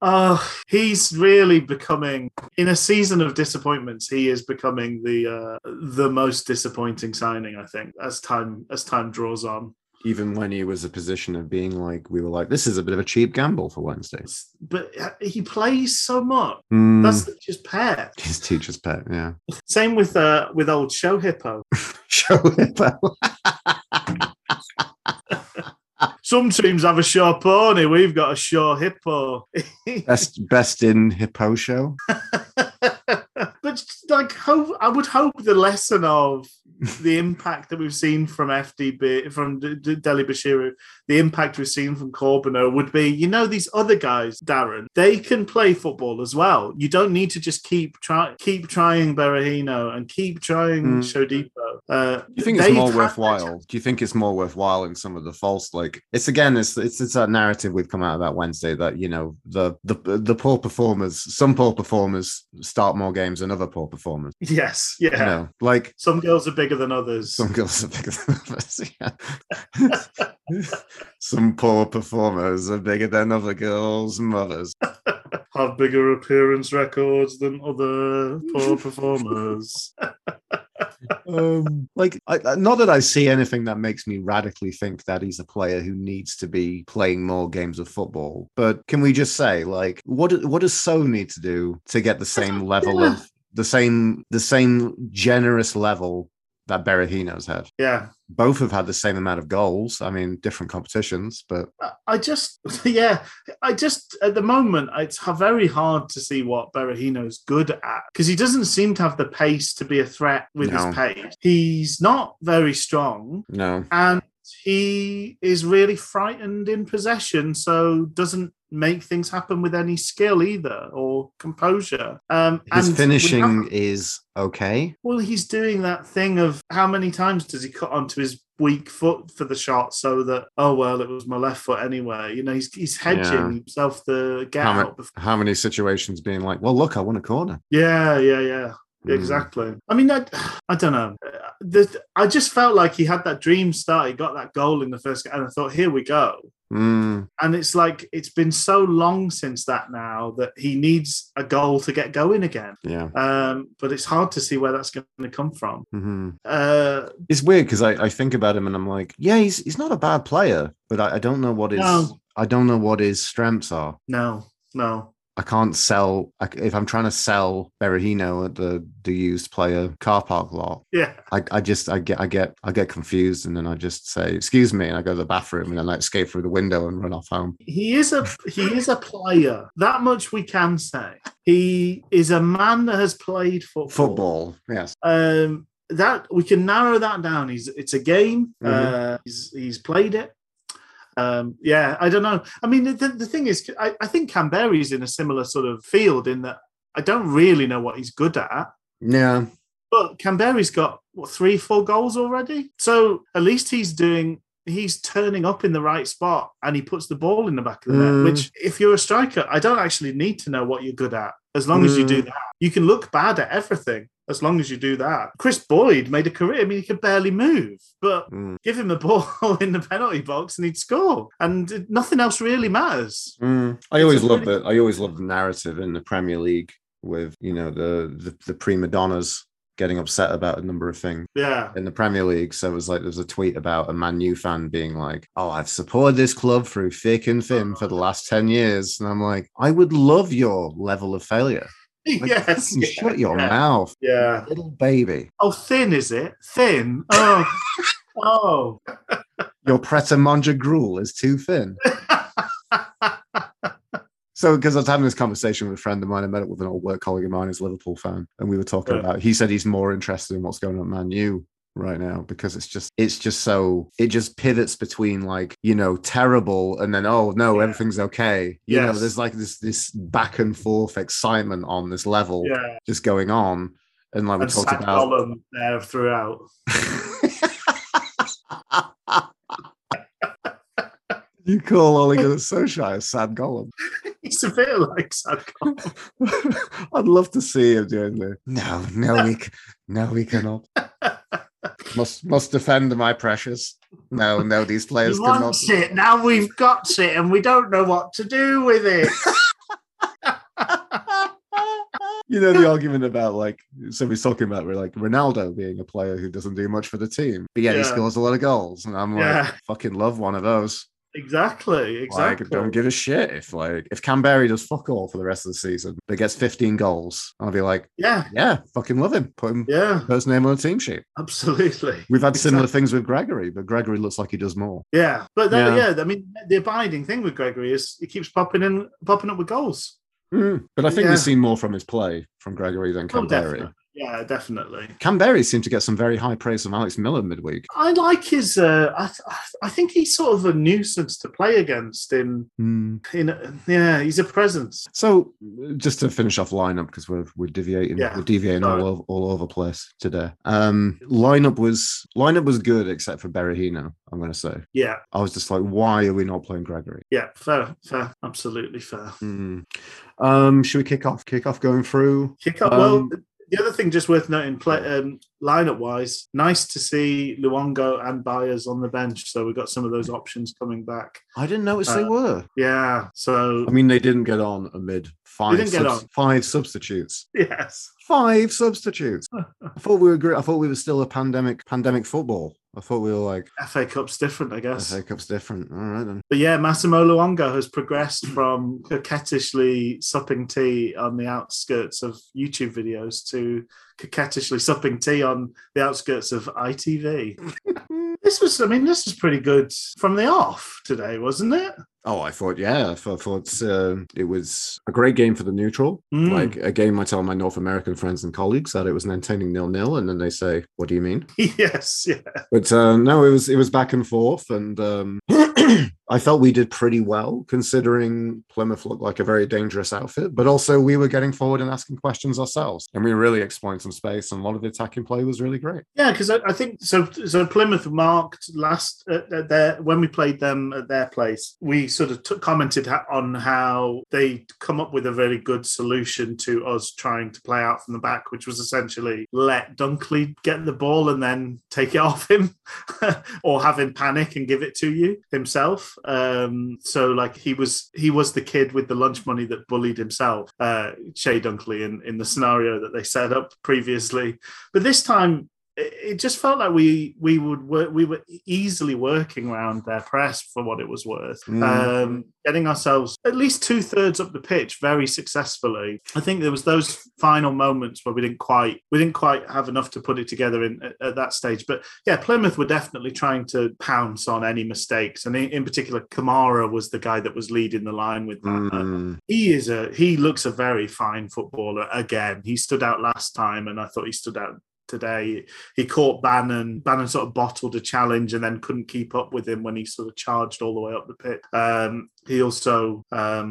Oh, he's really becoming in a season of disappointments. He is becoming the uh, the most disappointing signing, I think, as time as time draws on. Even when he was a position of being like, we were like, this is a bit of a cheap gamble for Wednesday. But uh, he plays so much. Mm. That's just pet. (laughs) His teacher's pet, yeah. Same with uh with old show hippo. (laughs) show hippo. (laughs) Some teams have a show pony. We've got a show hippo. (laughs) best best in hippo show. (laughs) but like, hope I would hope the lesson of the impact that we've seen from FDB, from D- D- Dele-Bashiru, the impact we've seen from Corbeanu would be, you know, these other guys, Darren, they can play football as well. You don't need to just keep try keep trying Berahino and keep trying mm. Shodipo. Uh, Do you think it's more worthwhile? Do you think it's more worthwhile in some of the false like it's again it's it's it's that narrative we've come out about Wednesday that you know the the the poor performers some poor performers start more games than other poor performers. Yes, yeah. You know, like some girls are bigger than others. Some girls are bigger than others. Yeah. (laughs) some poor performers are bigger than other girls' mothers. (laughs) have bigger appearance records than other poor (laughs) performers. um, like, I, not that I see anything that makes me radically think that he's a player who needs to be playing more games of football. But can we just say, like, what what does So need to do to get the same level of the same the same generous level that Berahino's had? yeah. Both have had the same amount of goals. I mean, different competitions, but I- just, (laughs) yeah, I just, at the moment, it's very hard to see what Berahino's good at because he doesn't seem to have the pace to be a threat with No. his pace. He's not very strong no. and he is really frightened in possession, so doesn't make things happen with any skill either or composure. Um, His and finishing is okay. well, he's doing that thing of how many times does he cut onto his weak foot for the shot so that oh well it was my left foot anyway. You know he's he's hedging Yeah. himself the get How, ma- Before. how many situations being like, well, look, I won a corner. Yeah, yeah, yeah. Mm. Exactly. I mean, I, (sighs) I don't know. Uh, The, I just felt like he had that dream start. He got that goal in the first, and I thought, here we go. Mm, And it's like it's been so long since that now that he needs a goal to get going again. yeah. Um, but it's hard to see where that's going to come from. hmm Uh, It's weird because I, I think about him and I'm like, yeah, he's he's not a bad player, but I, I don't know what his No. I don't know what his strengths are. no, no. I can't sell I, if I'm trying to sell Berahino at the the used player car park lot. Yeah. I, I just I get I get I get confused and then I just say excuse me and I go to the bathroom and then I escape through the window and run off home. He is a he is a player. That much we can say. He is a man that has played football. Football, yes. Um, that we can narrow that down. He's it's a game. Mhm. Uh, he's he's played it. Um, yeah, I don't know. I mean, the, the thing is, I, I think Kamberi's in a similar sort of field in that I don't really know what he's good at. Yeah. But Kamberi's got what three, four goals already. So at least he's doing. He's turning up in the right spot, and he puts the ball in the back of the Mm. net. Which, if you're a striker, I don't actually need to know what you're good at. As long as you do Mm. that, you can look bad at everything. As long as you do that, Kris Boyd made a career. I mean, he could barely move, but Mm. give him a ball (laughs) in the penalty box and he'd score, and nothing else really matters. Mm. I always love really- the I always love the narrative in the Premier League with you know the the, the prima donnas getting upset about a number of things Yeah, in the Premier League. So it was like there was a tweet about a Man U fan being like, "Oh, I've supported this club through thick and thin for the last ten years," and I'm like, I would love your level of failure. Like, (laughs) yes, yeah, shut your yeah. mouth, yeah. little baby. Oh, thin is it? Thin. Oh, (laughs) oh. Your Pret a gruel is too thin. (laughs) So, because I was having this conversation with a friend of mine, I met up with an old work colleague of mine who's a Liverpool fan, and we were talking Yeah. about. He said he's more interested in what's going on at Man U right now because it's just it's just so it just pivots between like you know terrible and then oh no Yeah. everything's okay you know there's like this this back and forth excitement on this level yeah. just going on and like we And talked about there throughout. (laughs) you call Ole Gunnar Solskjaer a sad golem (laughs) He's a bit like Sad Gollum. (laughs) I'd love to see him doing the no, no, we, no, we cannot. Must must defend my precious. No, no, these players He cannot. wants it. Now we've got it and we don't know what to do with it. (laughs) You know the argument about like somebody's talking about like Ronaldo being a player who doesn't do much for the team, but yet he scores a lot of goals, and I'm like, Yeah. fucking love one of those. Exactly. Exactly. Like, don't give a shit if like if Kamberi does fuck all for the rest of the season, but gets 15 goals, I'll be like, yeah. yeah, fucking love him. Put him Yeah. first name on the team sheet. Absolutely. We've had similar things with Gregory, but Gregory looks like he does more. Yeah. But Yeah. yeah. I mean, the abiding thing with Gregory is he keeps popping in, popping up with goals. Mm. But I think Yeah. we've seen more from his play from Gregory than Oh, Kamberi. definitely. Yeah, definitely. Kamberi seemed to get some very high praise from Alex Miller midweek. I like his. Uh, I, I think he's sort of a nuisance to play against. In Mm. in yeah, he's a presence. So, just to finish off lineup because we're we're deviating, Yeah, we're deviating sorry. all over, all over place today. Um, lineup was lineup was good except for Berahino. I'm going to say Yeah, I was just like, why are we not playing Gregory? yeah, fair, fair, absolutely fair. Mm. Um, should we kick off? Kick off going through. Kick well, Um, the other thing just worth noting, play, um, lineup wise, nice to see Luongo and Byers on the bench. So we've got some of those options coming back. I didn't notice they Uh, were. Yeah. So I mean, they didn't get on amid five, didn't get subs- on. five substitutes. yes. Five substitutes. (laughs) I thought we were. gre- I thought we were still a pandemic. Pandemic football. I thought we were like FA Cup's different, I guess. FA Cup's different. All right then. But yeah, Massimo Luongo has progressed from coquettishly supping tea on the outskirts of YouTube videos to coquettishly supping tea on the outskirts of ITV. (laughs) this was, I mean, this was pretty good from the off today, wasn't it? Oh, I thought, yeah, I thought, thought uh, it was a great game for the neutral. Mm. Like a game I tell my North American friends and colleagues that it was an entertaining nil nil, and then they say, "What do you mean?" (laughs) yes, yeah. But uh, no, it was it was back and forth, and um, (clears throat) I felt we did pretty well considering Plymouth looked like a very dangerous outfit. But also, we were getting forward and asking questions ourselves, and we were really exploring some space, and a lot of the attacking play was really great. Yeah, because I, I think so. So Plymouth marked last uh, their when we played them at their place. We sort of took, commented ha- on how they come up with a very good solution to us trying to play out from the back, which was essentially let Dunkley get the ball and then take it (laughs) off him, or have him panic and give it to you himself. Um, so like he was he was the kid with the lunch money that bullied himself, uh, Chey Dunkley, in in the scenario that they set up previously. But this time it just felt like we we would work we were easily working around their press for what it was worth. Mm. um getting ourselves at least two-thirds up the pitch very successfully. I think there was those final moments where we didn't quite we didn't quite have enough to put it together in at, at that stage. But yeah plymouth were definitely trying to pounce on any mistakes. And in, in particular Camará was the guy that was leading the line with that. Mm. he is a he looks a very fine footballer again. He stood out last time and i thought he stood out today he caught bannan bannan sort of bottled a challenge and then couldn't keep up with him when he sort of charged all the way up the pit um he also um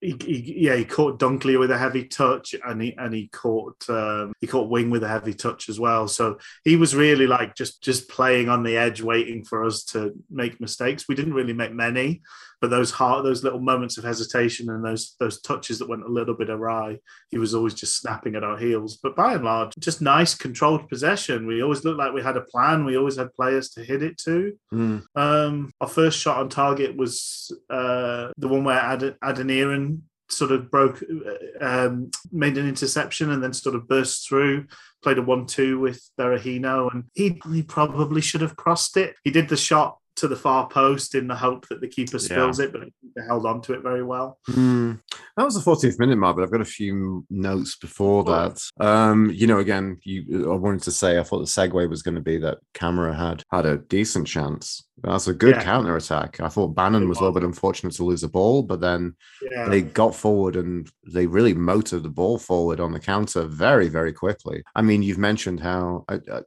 he, he, yeah, he caught Dunkley with a heavy touch, and he and he caught um, he caught Wing with a heavy touch as well. So he was really like just just playing on the edge, waiting for us to make mistakes. We didn't really make many, but those heart, those little moments of hesitation and those those touches that went a little bit awry, he was always just snapping at our heels. But by and large, just nice controlled possession. We always looked like we had a plan. We always had players to hit it to. Mm. Um, our first shot on target was uh, the one where Ad- Adeniran sort of broke, uh, um, made an interception and then sort of burst through. Played a one-two with Berahino, and he he probably should have crossed it. He did the shot to the far post in the hope that the keeper spills it, but he held on to it very well. Mm. That was the 40th minute mark, but I've got a few notes before that. Um, you know, again, you I wanted to say I thought the segue was going to be that Camará had had a decent chance. That's a good Yeah. counter attack. I thought Bannan was a little bit unfortunate to lose the ball, but then Yeah, they got forward and they really motored the ball forward on the counter very, very quickly. I mean, you've mentioned how uh, uh,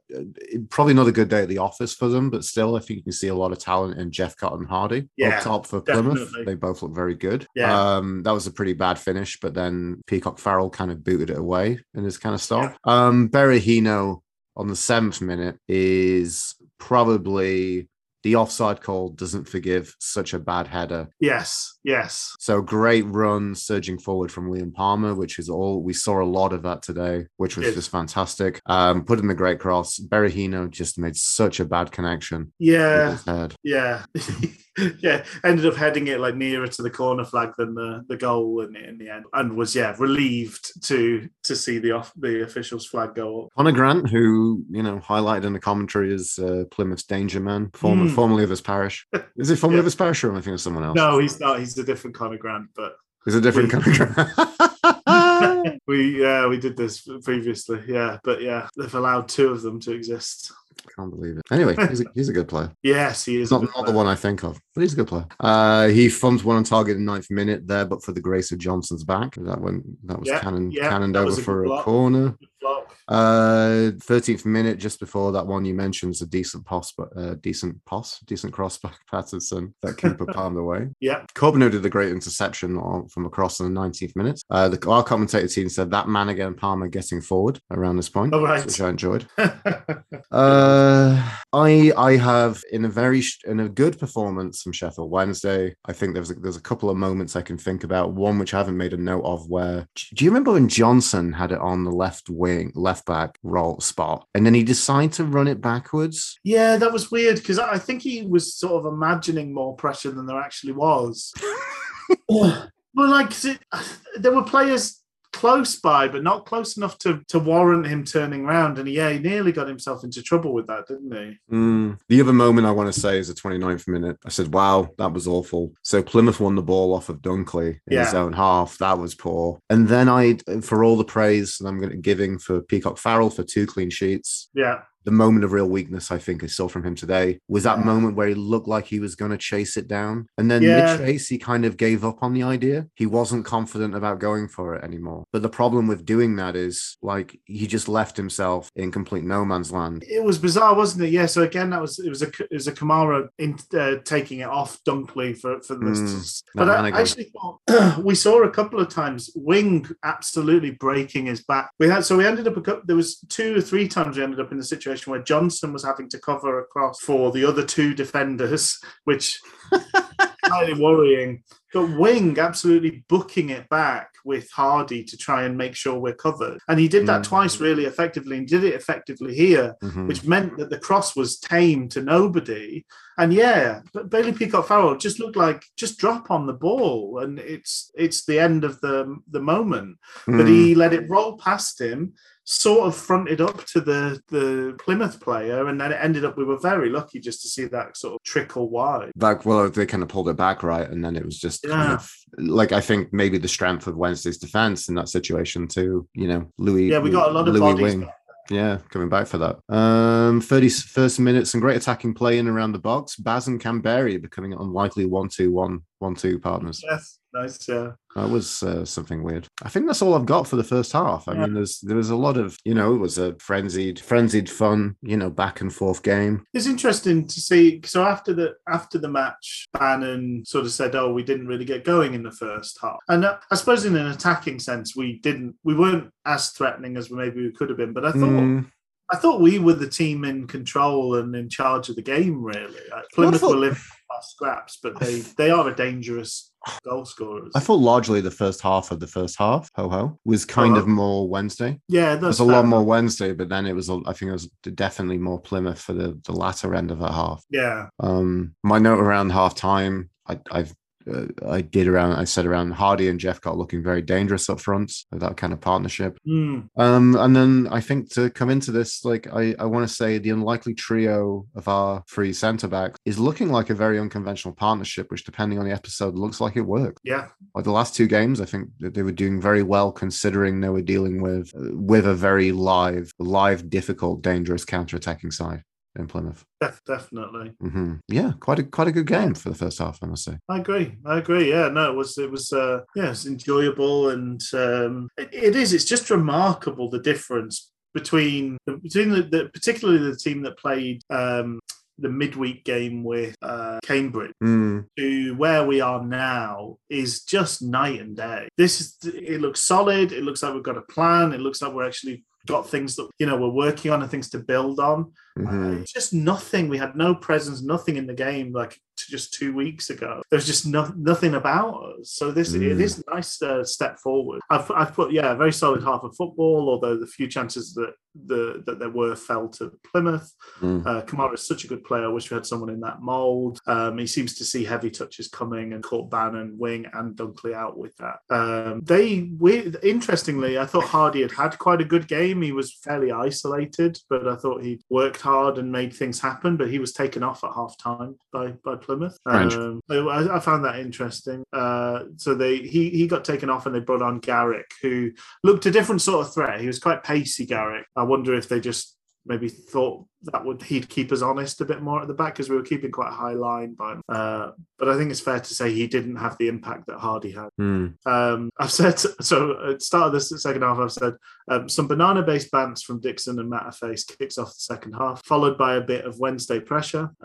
probably not a good day at the office for them, but still, I think you can see a lot of talent in Jeff Cotton Hardie Yeah, up top for Plymouth. definitely. They both look very good. Yeah. Um, that was a pretty bad finish, but then Peacock Farrell kind of booted it away in his kind of style. Um, Berahino on the seventh minute is probably the offside call doesn't forgive such a bad header. yes, yes, So great run surging forward from Liam Palmer, which is all we saw a lot of that today, which was just fantastic. Um, put in the great cross. Berahino just made such a bad connection yeah. Yeah, (laughs) (laughs) yeah. Ended up heading it like nearer to the corner flag than the, the goal in, in the end, and was yeah relieved to to see the off the officials flag go up. Conor Grant, who you know highlighted in the commentary as uh, Plymouth's danger man, former, Hmm. formerly of his parish. Is it formerly (laughs) Yeah. of his parish, or am I thinking of someone else? No, he's not. He's a different Conor Grant, but he's a different We- Conor Grant? (laughs) we yeah we did this previously. Yeah, but yeah, they've allowed two of them to exist. Can't believe it. Anyway, he's a, he's a good player. (laughs) Yes, he is. Not, not the one I think of, but he's a good player. Uh, he thumped one on target in ninth minute there, but for the grace of Johnson's back, that went that was Yeah, cannon yeah, cannoned that over a for good a block. corner. Uh, thirteenth minute, just before that one you mentioned, is a decent pass, but uh, decent pass, decent cross back (laughs) Paterson that keeper (laughs) palmed away. Yeah, Corbeanu did a great interception on, from across in the 19th minute. Uh, the, our commentator team said that man again, Palmer, getting forward around this point, Oh, right. which I enjoyed. (laughs) Uh, I I have in a very in a good performance from Sheffield Wednesday. I think there's a, there's a couple of moments I can think about. One which I haven't made a note of. Where do you remember when Johnson had it on the left wing, left back role spot, and then he decided to run it backwards? Yeah, that was weird because I think he was sort of imagining more pressure than there actually was. (laughs) well, like it, there were players close by, but not close enough to to warrant him turning around. And yeah, he nearly got himself into trouble with that, didn't he? Mm. The other moment I want to say is the 29th minute. I said, wow, that was awful. So Plymouth won the ball off of Dunkley in Yeah. his own half. That was poor. And then I, for all the praise that I'm going to giving for Peacock Farrell for two clean sheets, Yeah, the moment of real weakness I think I saw from him today was that moment where he looked like he was going to chase it down. And then Yeah. mid chase, he kind of gave up on the idea. He wasn't confident about going for it anymore. But the problem with doing that is like he just left himself in complete no man's land. it was bizarre, wasn't it? Yeah. So again, that was it was a it was a Camará in, uh, taking it off Dunkley for for the Mm, but I actually thought (clears throat) we saw a couple of times Wing absolutely breaking his back. We had so we ended up a couple, there was two or three times we ended up in the situation where Johnson was having to cover across for the other two defenders, (laughs) which highly worrying. But Wing absolutely booking it back with Hardie to try and make sure we're covered. And he did that Mm. twice really effectively and did it effectively here, Mhm. which meant that the cross was tame to nobody. And yeah, but Bailey Peacock Farrell just looked like just drop on the ball and it's it's the end of the the moment. But Mm. he let it roll past him, sort of fronted up to the the Plymouth player, and then it ended up we were very lucky just to see that sort of trickle wide. Like, well, they kind of pulled it back right, and then it was just kind of like I think maybe the strength of Wednesday's defense in that situation too. You know, Louis. Yeah, we got a lot of Louis bodies. Wing. Yeah, coming back for that. Um, 31st minute, some great attacking play in around the box. Baz and Kamberi becoming unlikely 1 2 1 1 2 partners. Yes, nice. Yeah. That was uh, something weird. I think that's all I've got for the first half. I Yeah. mean, there's there was a lot of you know, it was a frenzied, frenzied fun, you know, back and forth game. It's interesting to see. So after the after the match, Bannan sort of said, "Oh, we didn't really get going in the first half," and uh, I suppose in an attacking sense, we didn't. We weren't as threatening as maybe we could have been. But I thought Mm, I thought we were the team in control and in charge of the game. Really, Like, Plymouth thought- were living by scraps, but they they are a dangerous goal scorers. I thought largely the first half of the first half, ho ho, was kind Oh. of more Wednesday. yeah, that's There's a lot more Wednesday, but then it was, I think it was definitely more Plymouth for the, the latter end of that half. Yeah, Um, my note around half time, I, I've I did around. I said around Hardie and Jephcott looking very dangerous up front that kind of partnership. Mm, Um, and then I think to come into this, like I, I want to say the unlikely trio of our three centre backs is looking like a very unconventional partnership, which depending on the episode looks like it worked. yeah, Like the last two games, I think that they were doing very well considering they were dealing with with a very live, live, difficult, dangerous counter-attacking side in Plymouth. def- definitely. hmm Yeah, quite a quite a good game for the first half, I must say. I agree. I agree. Yeah, no, it was it was uh yeah, it's enjoyable and um it, it is. It's just remarkable the difference between between the, the particularly the team that played um the midweek game with uh Cambridge Mm, to where we are now is just night and day. This is it looks solid. It looks like we've got a plan. It looks like we're actually got things that you know we're working on and things to build on. mhm. Uh, just nothing. We had no presence, nothing in the game like t- just two weeks ago. There's just no, nothing about us. So this it Mm. is a nice uh, step forward. I've, I've put yeah a very solid half of football. Although the few chances that the that there were fell to Plymouth. Mm. Uh, Camará is such a good player. I wish we had someone in that mould. Um, he seems to see heavy touches coming and caught Bannan, Wing, and Dunkley out with that. Um, they, we, interestingly, I thought Hardie had had quite a good game. He was fairly isolated, but I thought he worked hard and made things happen. But he was taken off at half time by by Plymouth. Um, I, I found that interesting. Uh, so they he he got taken off and they brought on Garrick, who looked a different sort of threat. He was quite pacey, Garrick. I wonder if they just maybe thought that would he'd keep us honest a bit more at the back because we were keeping quite a high line by him. Uh, but I think it's fair to say he didn't have the impact that Hardie had. Mm. Um, I've said (laughs) so at the start of this second half. I've said Um, some banana based bants from Dixon and Matterface kicks off the second half, followed by a bit of Wednesday pressure. (laughs)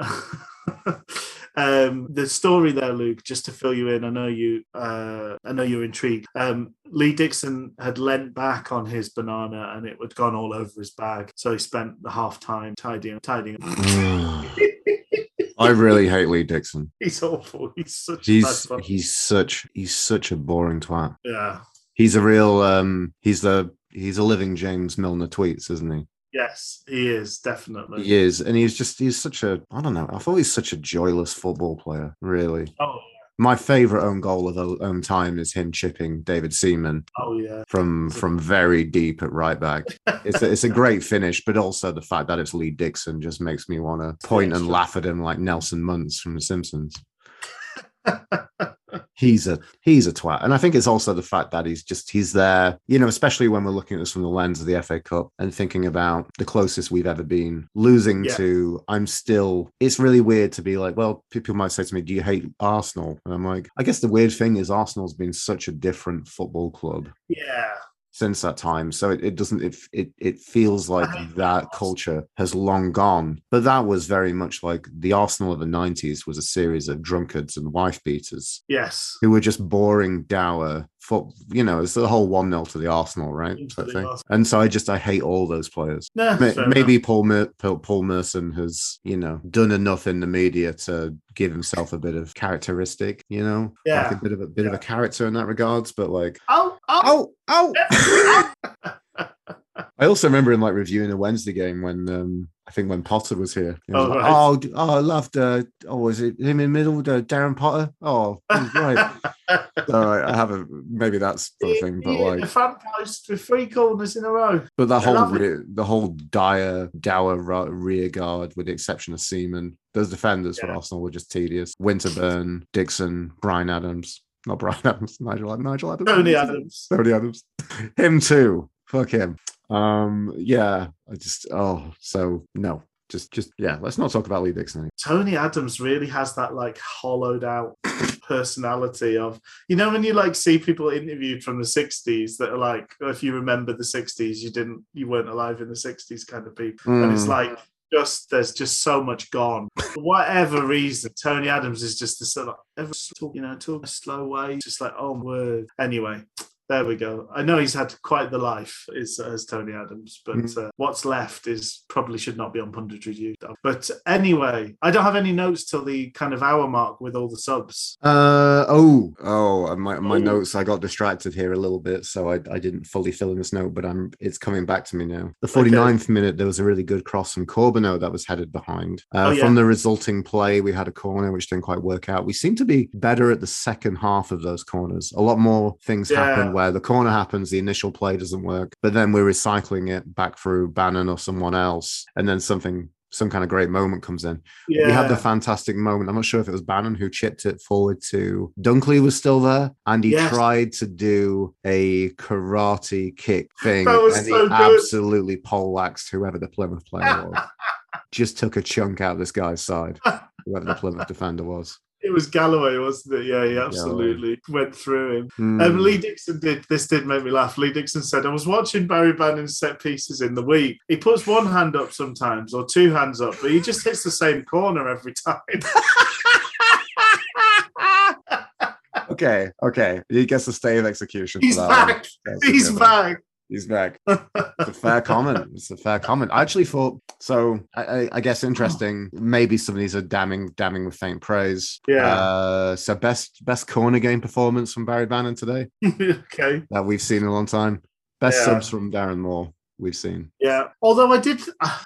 um, the story there, Luke, just to fill you in, I know you, uh, I know you're intrigued. Um, Lee Dixon had leant back on his banana and it had gone all over his bag, so he spent the half time tidying, tidying. (sighs) I really hate Lee Dixon. (laughs) He's awful. He's such. He's he's such he's such a boring twat. Yeah. He's a real um he's the he's a living James Milner tweets, isn't he? Yes, he is definitely. He is, and he's just he's such a I don't know. I thought he's such a joyless football player. Really. Oh. My favorite own goal of the own time is him chipping David Seaman. Oh yeah. From from very deep at right back. (laughs) it's a, it's a great finish, but also the fact that it's Lee Dixon just makes me want to point and laugh at him like Nelson Muntz from The Simpsons. (laughs) he's a he's a twat. And i think it's also the fact that he's just he's there you know especially when we're looking at this from the lens of the fa cup and thinking about the closest we've ever been losing yeah. to i'm still it's really weird to be like well people might say to me do you hate arsenal? And i'm like i guess the weird thing is arsenal's been such a different football club. Yeah since that time. So it, it doesn't it, it it feels like that culture has long gone. But that was very much like the Arsenal of the 90s was a series of drunkards and wife beaters. Yes. Who were just boring, dour, for you know, it's the whole one 0 to the Arsenal, right? And so I just I hate all those players. No, maybe Paul Mer- Paul Merson has you know done enough in the media to give himself a bit of characteristic, you know, yeah, like a bit of a bit yeah. of a character in that regards. But like, oh, oh, oh, oh. (laughs) I also remember him like reviewing a Wednesday game when um, I think when Potter was here. Was oh, like, right. oh, oh, I loved. Uh, oh, was it him in the middle? Uh, Darren Potter. Oh, right. (laughs) All right, I haven't. Maybe that's the thing, but like the front post with three corners in a row. But the whole re- the whole dire dour rear guard, with the exception of Seaman, those defenders yeah. for Arsenal were just tedious. Winterburn, Dixon, Brian Adams. Not Bryan (laughs) Adams, Nigel, Nigel Adams. Tony Adams. Tony Adams. (laughs) Him too. Fuck him. Um, yeah, I just oh, so no, just just yeah let's not talk about lee dixon tony adams really has that like hollowed out personality of you know when you like see people interviewed from the 60s that are like if you remember the 60s you didn't you weren't alive in the 60s kind of people mm. and it's hmm. like just there's just so much gone for whatever reason tony adams is just the sort of ever talk you know talk a slow way just like oh word. Anyway there we go. I know he's had quite the life is as Tony Adams, but mm. uh, what's left is probably should not be on pundit review. But anyway, I don't have any notes till the kind of hour mark with all the subs. Uh oh oh my my Ooh. notes. I got distracted here a little bit, so I, I didn't fully fill in this note, but I'm it's coming back to me now. The 49th okay. minute, there was a really good cross from Corbeanu that was headed behind. Uh, oh, yeah. From the resulting play, we had a corner which didn't quite work out. We seem to be better at the second half of those corners. A lot more things yeah. happen where the corner happens, the initial play doesn't work, but then we're recycling it back through Bannan or someone else, and then something some kind of great moment comes in. Yeah. We had the fantastic moment. I'm not sure if it was Bannan who chipped it forward to Dunkley was still there, and he yes. tried to do a karate kick (laughs) thing, and so he good. absolutely poleaxed whoever the Plymouth player was. (laughs) Just took a chunk out of this guy's side, whoever the Plymouth (laughs) defender was. It was Galloway, wasn't it? Yeah, he absolutely Galloway. went through him. Mm. Um, Lee Dixon did this. Did make me laugh. Lee Dixon said, "I was watching Barry Bannan's set pieces in the week. He puts one hand up sometimes or two hands up, but he just hits the same corner every time." (laughs) okay, okay. He gets the stay of execution. He's back. He's back. He's back. (laughs) it's a fair comment. It's a fair comment. I actually thought so. I, I, guess interesting. Maybe some of these are damning, damning with faint praise. Yeah. Uh, so best best corner game performance from Barry Bannan today. (laughs) okay. That we've seen in a long time. Best yeah. subs from Darren Moore we've seen. Yeah. Although I did,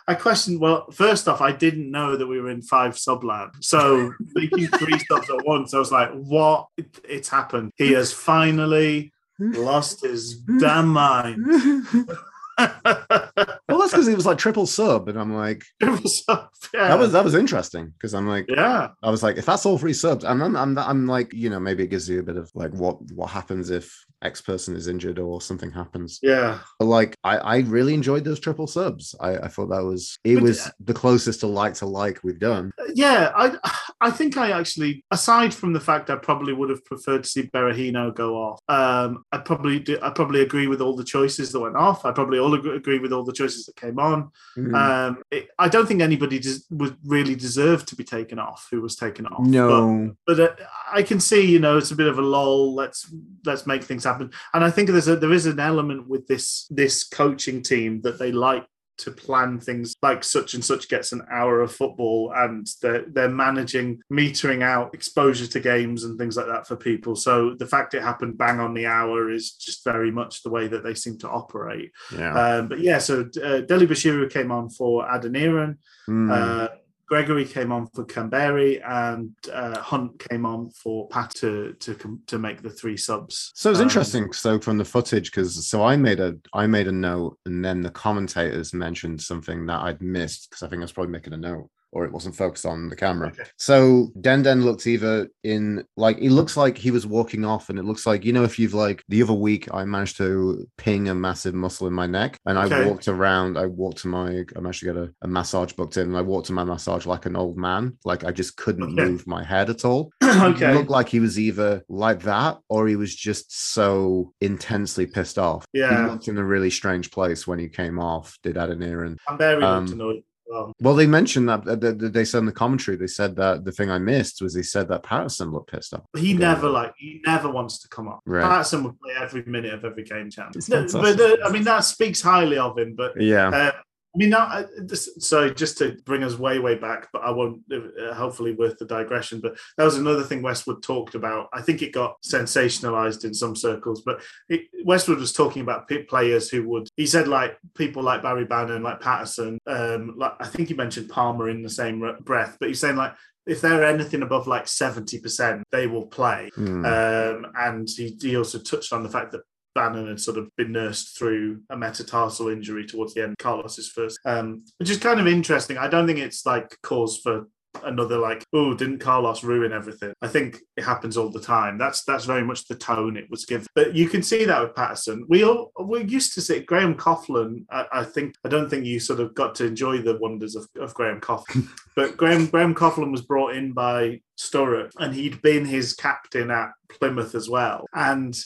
I questioned. Well, first off, I didn't know that we were in five subland. So making three (laughs) subs at once, I was like, "What? it's happened. He has finally." Lost his damn mind. (laughs) well, that's because he was like triple sub, and I'm like, (laughs) triple sub. Yeah. That was that was interesting because I'm like, yeah, I was like, if that's all three subs, and I'm, I'm I'm like, you know, maybe it gives you a bit of like what what happens if X person is injured or something happens. Yeah. But like I, I really enjoyed those triple subs. I, I thought that was it But, was uh, the closest to like to like we've done. Yeah, I (sighs) I think I actually, aside from the fact I probably would have preferred to see Berahino go off, um, I probably do, I probably agree with all the choices that went off. I probably all agree, with all the choices that came on. Mm. Um, it, I don't think anybody des- would really deserve to be taken off. Who was taken off? no. but, but uh, I can see, you know, it's a bit of a lull. Let's let's make things happen. And I think there's a there is an element with this this coaching team that they like to plan things like such and such gets an hour of football and they're, they're managing metering out exposure to games and things like that for people so the fact it happened bang on the hour is just very much the way that they seem to operate yeah. um, but yeah so uh, Dele-Bashiru came on for Adeniran Mm. uh, Gregory came on for Kamberi and uh, Hunt came on for Pat to to to make the three subs. So it's Um, interesting. So from the footage, because so I made a I made a note, and then the commentators mentioned something that I'd missed because I think I was probably making a note, or it wasn't focused on the camera. Okay. So Den Den looks either in like he looks like he was walking off, and it looks like you know if you've like the other week I managed to ping a massive muscle in my neck, and I Okay. walked around. I walked to my I managed to get a, a massage booked in, and I walked to my massage like an old man, like I just couldn't Okay. move my head at all. (clears throat) okay. It looked like he was either like that or he was just so intensely pissed off. He yeah. looked in a really strange place when he came off, did Adeniran. Kamberi um, looked annoyed. As Well, they mentioned that, that- that they said in the commentary, they said that the thing I missed was they said that Paterson looked pissed off. he never like he never wants to come up. Right. Paterson would play every minute of every game chance. No, but uh, I mean that speaks highly of him. But Yeah. uh, I mean, now, uh, this, so just to bring us way, way back, but I won't, uh, hopefully, worth the digression. But that was another thing Westwood talked about. I think it got sensationalized in some circles, but it, Westwood was talking about players who would, he said, like people like Barry Bannan, like Paterson, um, like I think he mentioned Palmer in the same re- breath, but he's saying, like, if they're anything above like 70%, they will play. Mm. Um, and he, he also touched on the fact that Bannan had sort of been nursed through a metatarsal injury towards the end. Carlos's first, um, which is kind of interesting. I don't think it's like cause for another like, oh, didn't Carlos ruin everything? I think it happens all the time. That's that's very much the tone it was given. But you can see that with Paterson. We all we used to see Graham Coughlan. I, I think I don't think you sort of got to enjoy the wonders of, of Graham Coughlan. (laughs) but Graham Graham Coughlan was brought in by Sturrock, and he'd been his captain at Plymouth as well. And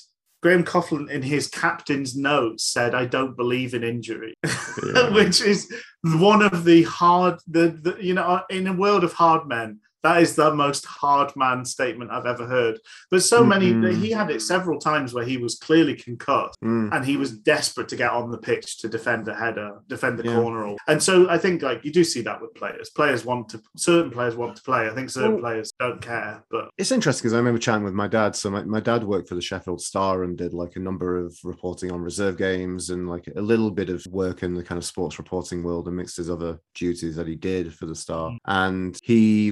Graham Coughlan, in his captain's notes, said, "I don't believe in injury," (laughs) Yeah. which is one of the hard. The, the you know, in a world of hard men, that is the most hard man statement I've ever heard. But so many, Mhm. he had it several times where he was clearly concussed Mm. and he was desperate to get on the pitch to defend a header, defend the Yeah. corner. Or, and so I think like you do see that with players. Players want to, certain players want to play. I think certain Well- players don't care. But It's interesting because I remember chatting with my dad. So my, my dad worked for the Sheffield Star and did like a number of reporting on reserve games and like a little bit of work in the kind of sports reporting world amidst his other duties that he did for the Star. Mm. And he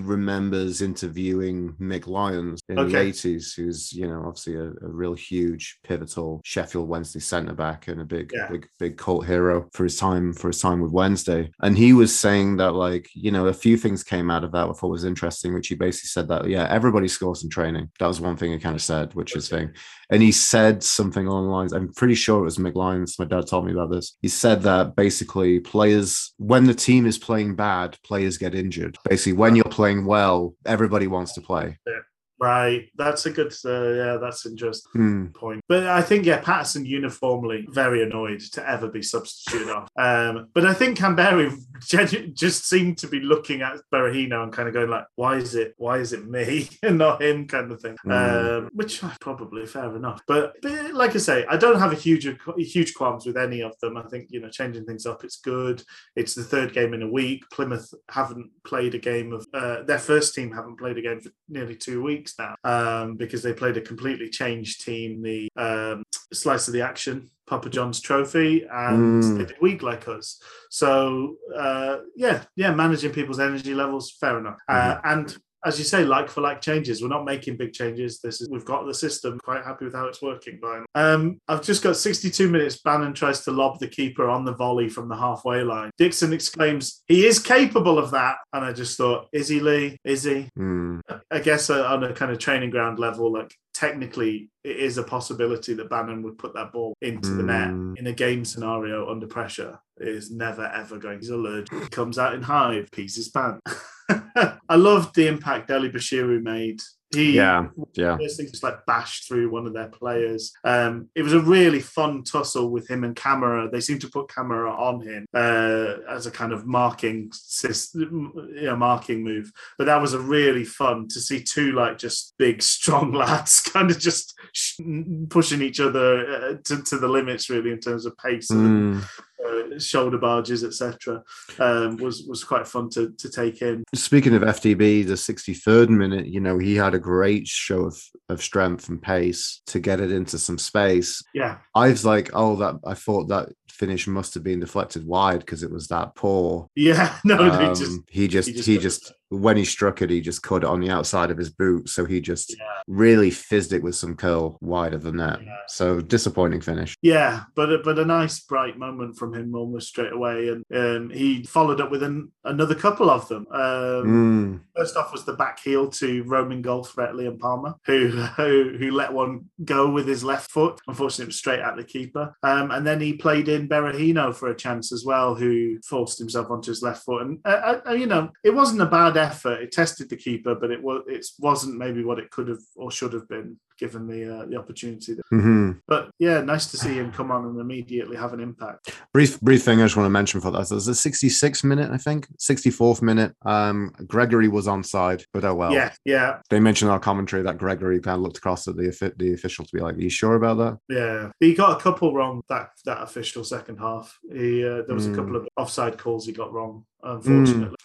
interviewing Mick Lyons in the 80s, who's, you know, obviously a, a real huge pivotal Sheffield Wednesday centre back and a big, Yeah. big, big cult hero for his time for his time with Wednesday. And he was saying that like, you know, a few things came out of that I thought was interesting, which he basically said that yeah, everybody scores in training. That was one thing he kind of said, which is thing. And he said something along the lines, I'm pretty sure it was Mick Lyons. My dad told me about this. He said that basically players, when the team is playing bad, players get injured. Basically, when you're playing well, everybody wants to play. Right, that's a good. Uh, yeah, that's interesting. Hmm. point. But I think yeah, Paterson uniformly very annoyed to ever be substituted off. Um, but I think Kamberi (laughs) genu- just seemed to be looking at Berahino and kind of going like, "Why is it? Why is it me (laughs) and not him?" kind of thing. Mm. Um, which uh, probably fair enough. But, but like I say, I don't have a huge huge qualms with any of them. I think you know changing things up, it's good. It's the third game in a week. Plymouth haven't played a game of uh, their first team haven't played a game for nearly two weeks now um, because they played a completely changed team, the um, slice of the action. Papa John's Trophy, and Mm. they did week like us. So uh, yeah, yeah, managing people's energy levels, fair enough. Uh, and as you say, like for like changes. We're not making big changes. This is we've got the system. Quite happy with how it's working. By um, I've just got 62 minutes. Bannan tries to lob the keeper on the volley from the halfway line. Dixon exclaims, "He is capable of that." And I just thought, is he Lee? Is he? Mm. I guess uh, on a kind of training ground level, like technically it is a possibility that Bannan would put that ball into the net Mm. in a game scenario under pressure. It is never ever going. He's allergic. He comes out in hive, pees his pants. (laughs) (laughs) I loved the impact Dele-Bashiru made. He Yeah, yeah. First thing just like bashed through one of their players. Um, it was a really fun tussle with him and Camará. They seemed to put Camará on him uh, as a kind of marking system, you know, marking move. But that was a really fun to see two like just big, strong (laughs) lads kind of just sh- pushing each other uh, to, to the limits, really, in terms of pace and Mm. Uh, shoulder barges, etc. Um, was was quite fun to to take in. Speaking of FDB, the 63rd minute, you know, he had a great show of, of strength and pace to get it into some space. Yeah, I was like, oh, that I thought that finish must have been deflected wide because it was that poor. yeah. (laughs) No, Um, just he just he he just just, got when he struck it, he just cut it on the outside of his boot. So he just Yeah. really fizzed it with some curl wider than that. Yeah. So disappointing finish. Yeah, but a, but a nice bright moment from him almost straight away, and um, he followed up with an, another couple of them. Um, Mm. First off was the back heel to Roman goal threat Liam Palmer, who, (laughs) who who let one go with his left foot. Unfortunately, it was straight at the keeper. Um, and then he played in Berahino for a chance as well, who forced himself onto his left foot. And uh, uh, you know, it wasn't a bad effort. It tested the keeper, but it was it wasn't maybe what it could have or should have been given the uh, the opportunity. hmm But yeah, nice to see him come on and immediately have an impact. Brief, brief thing I just want to mention for that. There's a 66th minute, I think, 64th minute. Um, Gregory was onside, but oh well. Yeah, yeah, They mentioned in our commentary that Gregory kind of looked across at the the official to be like, "Are you sure about that?" yeah. He got a couple wrong that that official second half. He uh, there was a Mm. couple of offside calls he got wrong, unfortunately.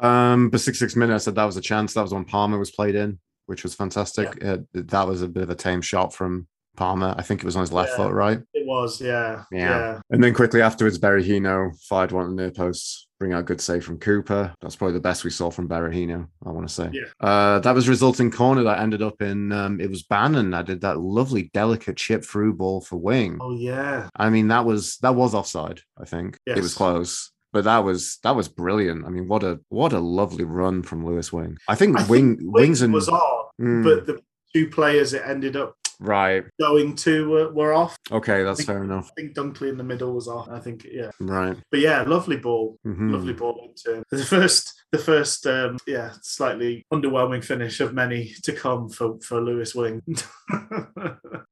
Um, but 66 minutes, I said that was a chance. That was when Palmer was played in, which was fantastic. Uh, that was a bit of a tame shot from Palmer. I think it was on his left Yeah. foot, right? It was, yeah, Yeah. yeah, And then quickly afterwards, Berahino fired one of the near posts, bring out a good save from Cooper. That's probably the best we saw from Berahino, I want to say. Yeah. Uh, that was resulting corner that ended up in, um, it was Bannan that did that lovely, delicate chip through ball for wing. Oh yeah, I mean, that was that was offside. I think it was close, but that was that was brilliant. I mean, what a what a lovely run from Lewis Wing. I think I Wing think Wings and was on, Mm, but the two players it ended up right. going to were, were off. Okay, that's think- fair enough. I think Dunkley in the middle was off. I think, yeah, Right. but yeah, lovely ball. Mhm. Lovely ball into him. The first, the first, um, yeah, slightly underwhelming finish of many to come for for Lewis Wing. (laughs)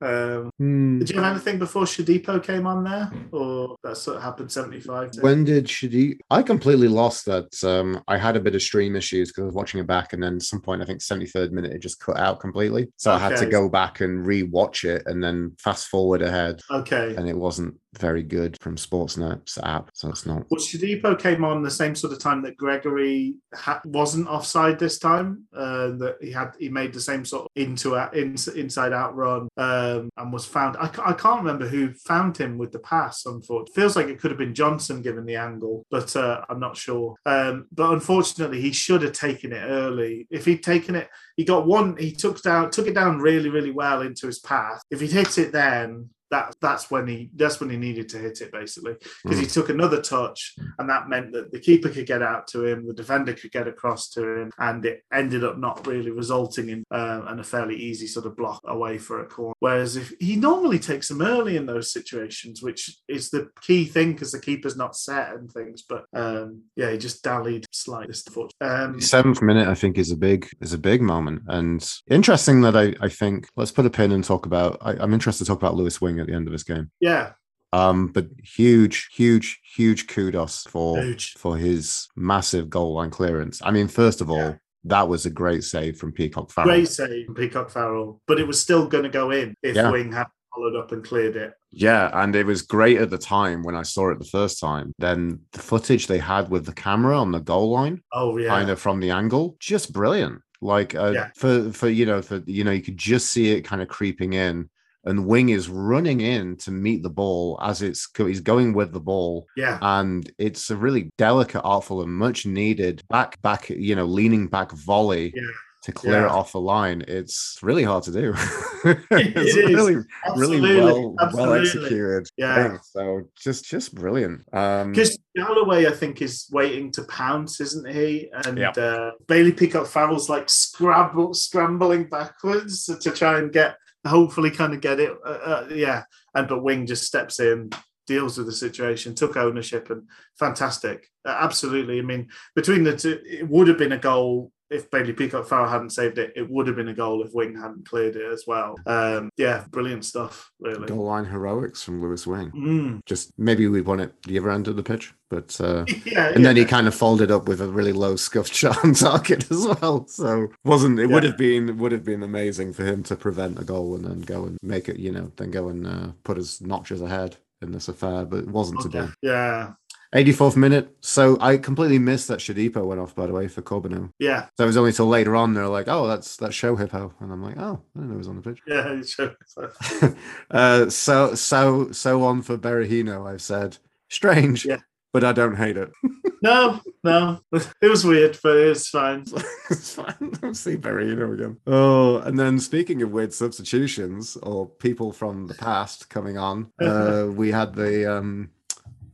um, Hmm. did you have anything before Shodipo came on there, or that sort of happened seventy five? When did Shodipo I completely lost that. Um, I had a bit of stream issues because I was watching it back, and then at some point, I think 73rd minute, it just cut out completely. So I had to go back and re-watch it, and then fast forward ahead, Okay. and it wasn't very good from Sportsnet's app, so it's not. Well, Shodipo came on the same sort of time that Gregory ha- wasn't offside this time. Uh, that he had he made the same sort of into a, in, inside out run um, and was found. I, I can't remember who found him with the pass. Unfortunately, feels like it could have been Johnson given the angle, but uh, I'm not sure. Um, but unfortunately, he should have taken it early. If he'd taken it, he got one. He took down took it down really really well into his path. If he'd hit it then. That, that's when he that's when he needed to hit it basically because he took another touch and that meant that the keeper could get out to him, the defender could get across to him, and it ended up not really resulting in um, and a fairly easy sort of block away for a corner. Whereas if he normally takes them early in those situations, which is the key thing because the keeper's not set and things, but um, yeah, he just dallied slightly. Um, Seventh minute, I think, is a big is a big moment, and interesting that I I think let's put a pin and talk about. I, I'm interested to talk about Lewis Wing at the end of this game. yeah, Um, but huge, huge, huge kudos for Huge. for his massive goal line clearance. I mean, first of all, Yeah. that was a great save from Peacock Farrell. great save from Peacock Farrell, but it was still going to go in if Yeah. Wing had followed up and cleared it. Yeah, and it was great at the time when I saw it the first time. Then the footage they had with the camera on the goal line, Oh yeah, kind of from the angle, just brilliant. Like uh, Yeah. for for you know for you know you could just see it kind of creeping in, and Wing is running in to meet the ball as it's he's going with the ball, yeah, and it's a really delicate, artful, and much needed back back you know leaning back volley. Yeah. to clear Yeah. it off the line. It's really hard to do. (laughs) (laughs) It's is. really, Absolutely, really well, well executed. Yeah. thing. So just, just brilliant. Um, Because Galloway, I think, is waiting to pounce, isn't he? And Yep. uh, Bailey Peacock Farrell's like scrabble, scrambling backwards to, to try and get, hopefully, kind of get it. Uh, uh, yeah, and but Wing just steps in, deals with the situation, took ownership, and fantastic. Uh, absolutely. I mean, between the two, it would have been a goal. If Bailey Peacock Farrell hadn't saved it, it would have been a goal if Wing hadn't cleared it as well. Um, yeah, brilliant stuff, really. goal line heroics from Lewis Wing. Mm. Just maybe we won it the other end of the pitch, but uh, (laughs) yeah, and then he kind of folded up with a really low scuffed (laughs) shot on target as well. So wasn't it would have been would have been amazing for him to prevent a goal and then go and make it, you know, then go and uh, put his notches ahead in this affair, but it wasn't to Okay. be. Yeah, 84th minute. So I completely missed that Shodipo went off by the way for Corbeanu. yeah, So it was only till later on they're like, oh, that's that's show hippo, and I'm like, oh, I didn't know he was on the pitch. yeah. Sure. (laughs) uh, so so so on for Berahino. I've said strange, Yeah. but I don't hate it. (laughs) No, no, it was weird, but it's fine. (laughs) it's fine. Don't see Berahino again. Oh, and then speaking of weird substitutions or people from the past coming on, uh, we had the um,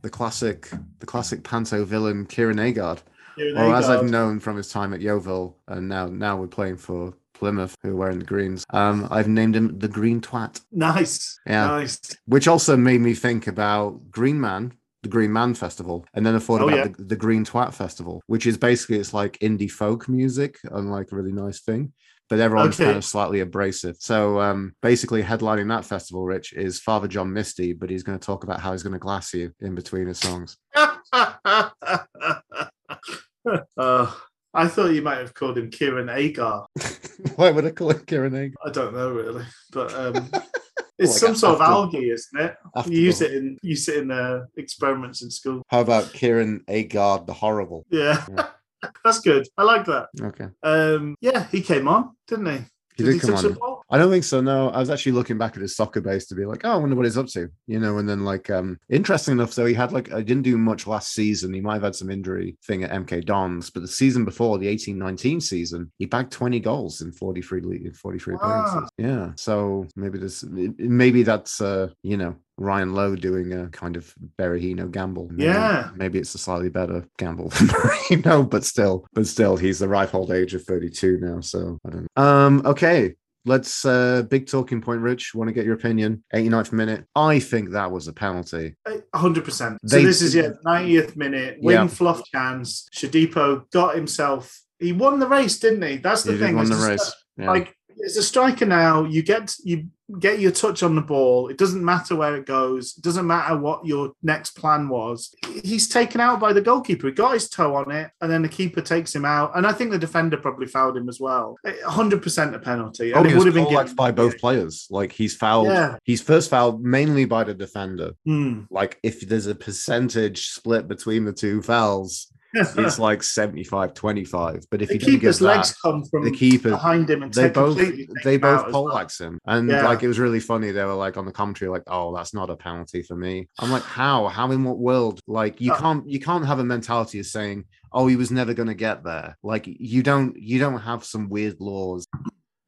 the classic the classic panto villain Kieran Agard. Or as. I've known from his time at Yeovil, and now now we're playing for Plymouth, who are wearing the greens. Um, I've named him the Green Twat. nice, Yeah. nice. which also made me think about Green Man, the Green Man Festival, and then I thought Oh, about yeah. the, the Green Twat Festival, which is basically it's like indie folk music and like a really nice thing. But everyone's Okay. kind of slightly abrasive. So um, basically, headlining that festival, Rich, is Father John Misty, but he's going to talk about how he's going to glass you in between his songs. (laughs) uh, I thought you might have called him Kieran Agar. (laughs) Why would I call him Kieran Egg? I don't know really, but um, (laughs) it's Like some sort of algae, isn't it? You use it in use it in uh, experiments in school. How about Kieran Agard the Horrible? Yeah, Yeah. That's good. I like that. Okay. Um, yeah, he came on, didn't he? He did come touch on. I don't think so. No, I was actually looking back at his soccer base to be like, oh, I wonder what he's up to, you know. And then, like, um, interesting enough, though, he had like, I didn't do much last season. He might have had some injury thing at MK Dons, but the season before, the eighteen nineteen season, he bagged 20 goals in 43 league, in 43 Wow. appearances. Yeah. So maybe this, maybe that's, uh, you know, Ryan Lowe doing a kind of Berahino gamble. Maybe, Yeah. Maybe it's a slightly better gamble (laughs) than Berahino, but still, but still, he's the ripe old age of 32 now. So I don't know. Um, okay. Let's uh big talking point, Rich. Want to get your opinion? 89th minute. I think that was a penalty. hundred percent. So They- this is yeah, ninetieth minute. Wing Yeah. fluffed hands. Shodipo got himself. He won the race, didn't he? That's the He thing. won the race. Yeah. As a striker now, you get you get your touch on the ball. It doesn't matter where it goes. It doesn't matter what your next plan was. He's taken out by the goalkeeper. He got his toe on it, and then the keeper takes him out. And I think the defender probably fouled him as well. hundred percent a penalty. Oh, And it would have been given by both players. Like he's fouled. Yeah. He's first fouled mainly by the defender. Hmm. Like if there's a percentage split between the two fouls, it's (laughs) like 75 25. But if the you keeper's legs that, come from the keeper behind him and they both they both as well. him. And Yeah. like it was really funny. They were like on the commentary like oh that's not a penalty for me. I'm like how? How in what world? Like you Uh, can't you can't have a mentality of saying oh he was never going to get there. Like you don't you don't have some weird laws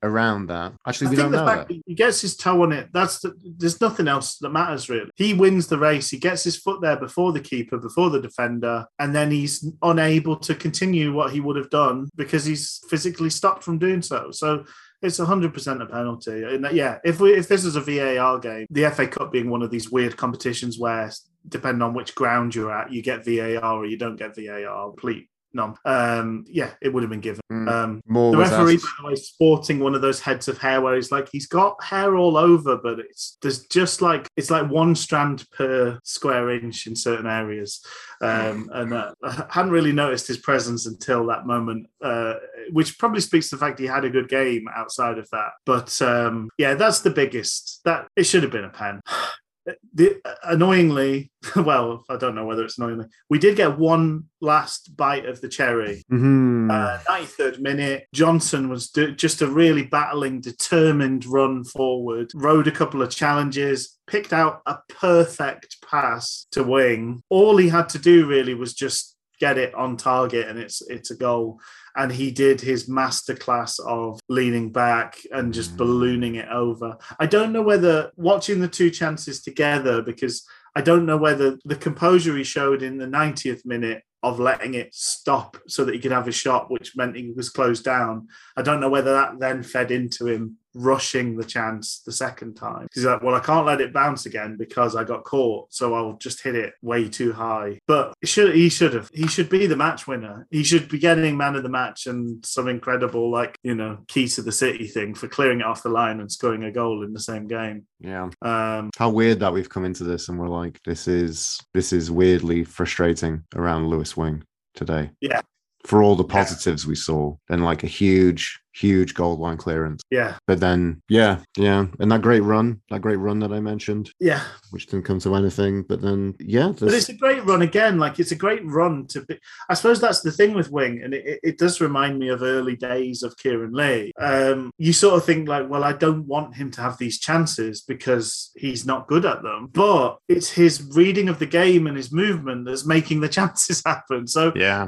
around that actually I we don't know fact that that he gets his toe on it, that's the, there's nothing else that matters really. He wins the race, he gets his foot there before the keeper, before the defender, and then he's unable to continue what he would have done because he's physically stopped from doing so. So it's 100% a penalty. And uh, yeah, if we if this is a VAR game, the FA Cup being one of these weird competitions where depending on which ground you're at, you get VAR or you don't get VAR, complete none. Um, yeah, it would have been given. Mm. Um, more the referee, asked- by the way, sporting one of those heads of hair where he's like, he's got hair all over, but it's there's just like it's like one strand per square inch in certain areas, um, and uh, I hadn't really noticed his presence until that moment, uh, which probably speaks to the fact he had a good game outside of that. But um, yeah, that's the biggest. That it should have been a pen. (sighs) (sighs) (sighs) The, annoyingly, (laughs) well, I don't know whether it's annoyingly. We did get one last bite of the cherry, Mhm. uh, 93rd minute, Johnson was do- just a really battling, determined run forward, rode a couple of challenges, picked out a perfect pass to wing. All he had to do really was just get it on target and it's it's a goal. And he did his masterclass of leaning back and just Mm. ballooning it over. I don't know whether watching the two chances together because I don't know whether the composure he showed in the 90th minute of letting it stop so that he could have a shot, which meant he was closed down. I don't know whether that then fed into him rushing the chance the second time. He's like, well, I can't let it bounce again because I got caught, so I'll just hit it way too high. But it should he should have he should be the match winner. He should be getting man of the match and some incredible like you know key to the city thing for clearing it off the line and scoring a goal in the same game. Yeah. Um, How weird that we've come into this and we're like, this is this is weirdly frustrating around Lewis Wing today. Yeah. For all the Yeah. positives we saw, then like a huge, huge gold line clearance. yeah, But then, yeah, yeah, and that great run, that great run that I mentioned, yeah. which didn't come to anything. But then, yeah, But it's a great run again. Like it's a great run to be. I suppose that's the thing with Wing, and it, it- it does remind me of early days of Kieran Lee. Um, you sort of think like, well, I don't want him to have these chances because he's not good at them. But it's his reading of the game and his movement that's making the (laughs) chances happen. So yeah,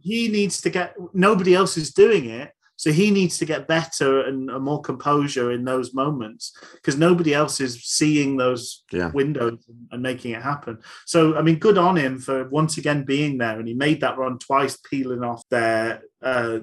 he needs to get. Nobody else is doing it. So he needs to get better and more composure in those moments because nobody else is seeing those yeah, windows and making it happen. So, I mean, good on him for once again being there. And he made that run twice, peeling off their uh,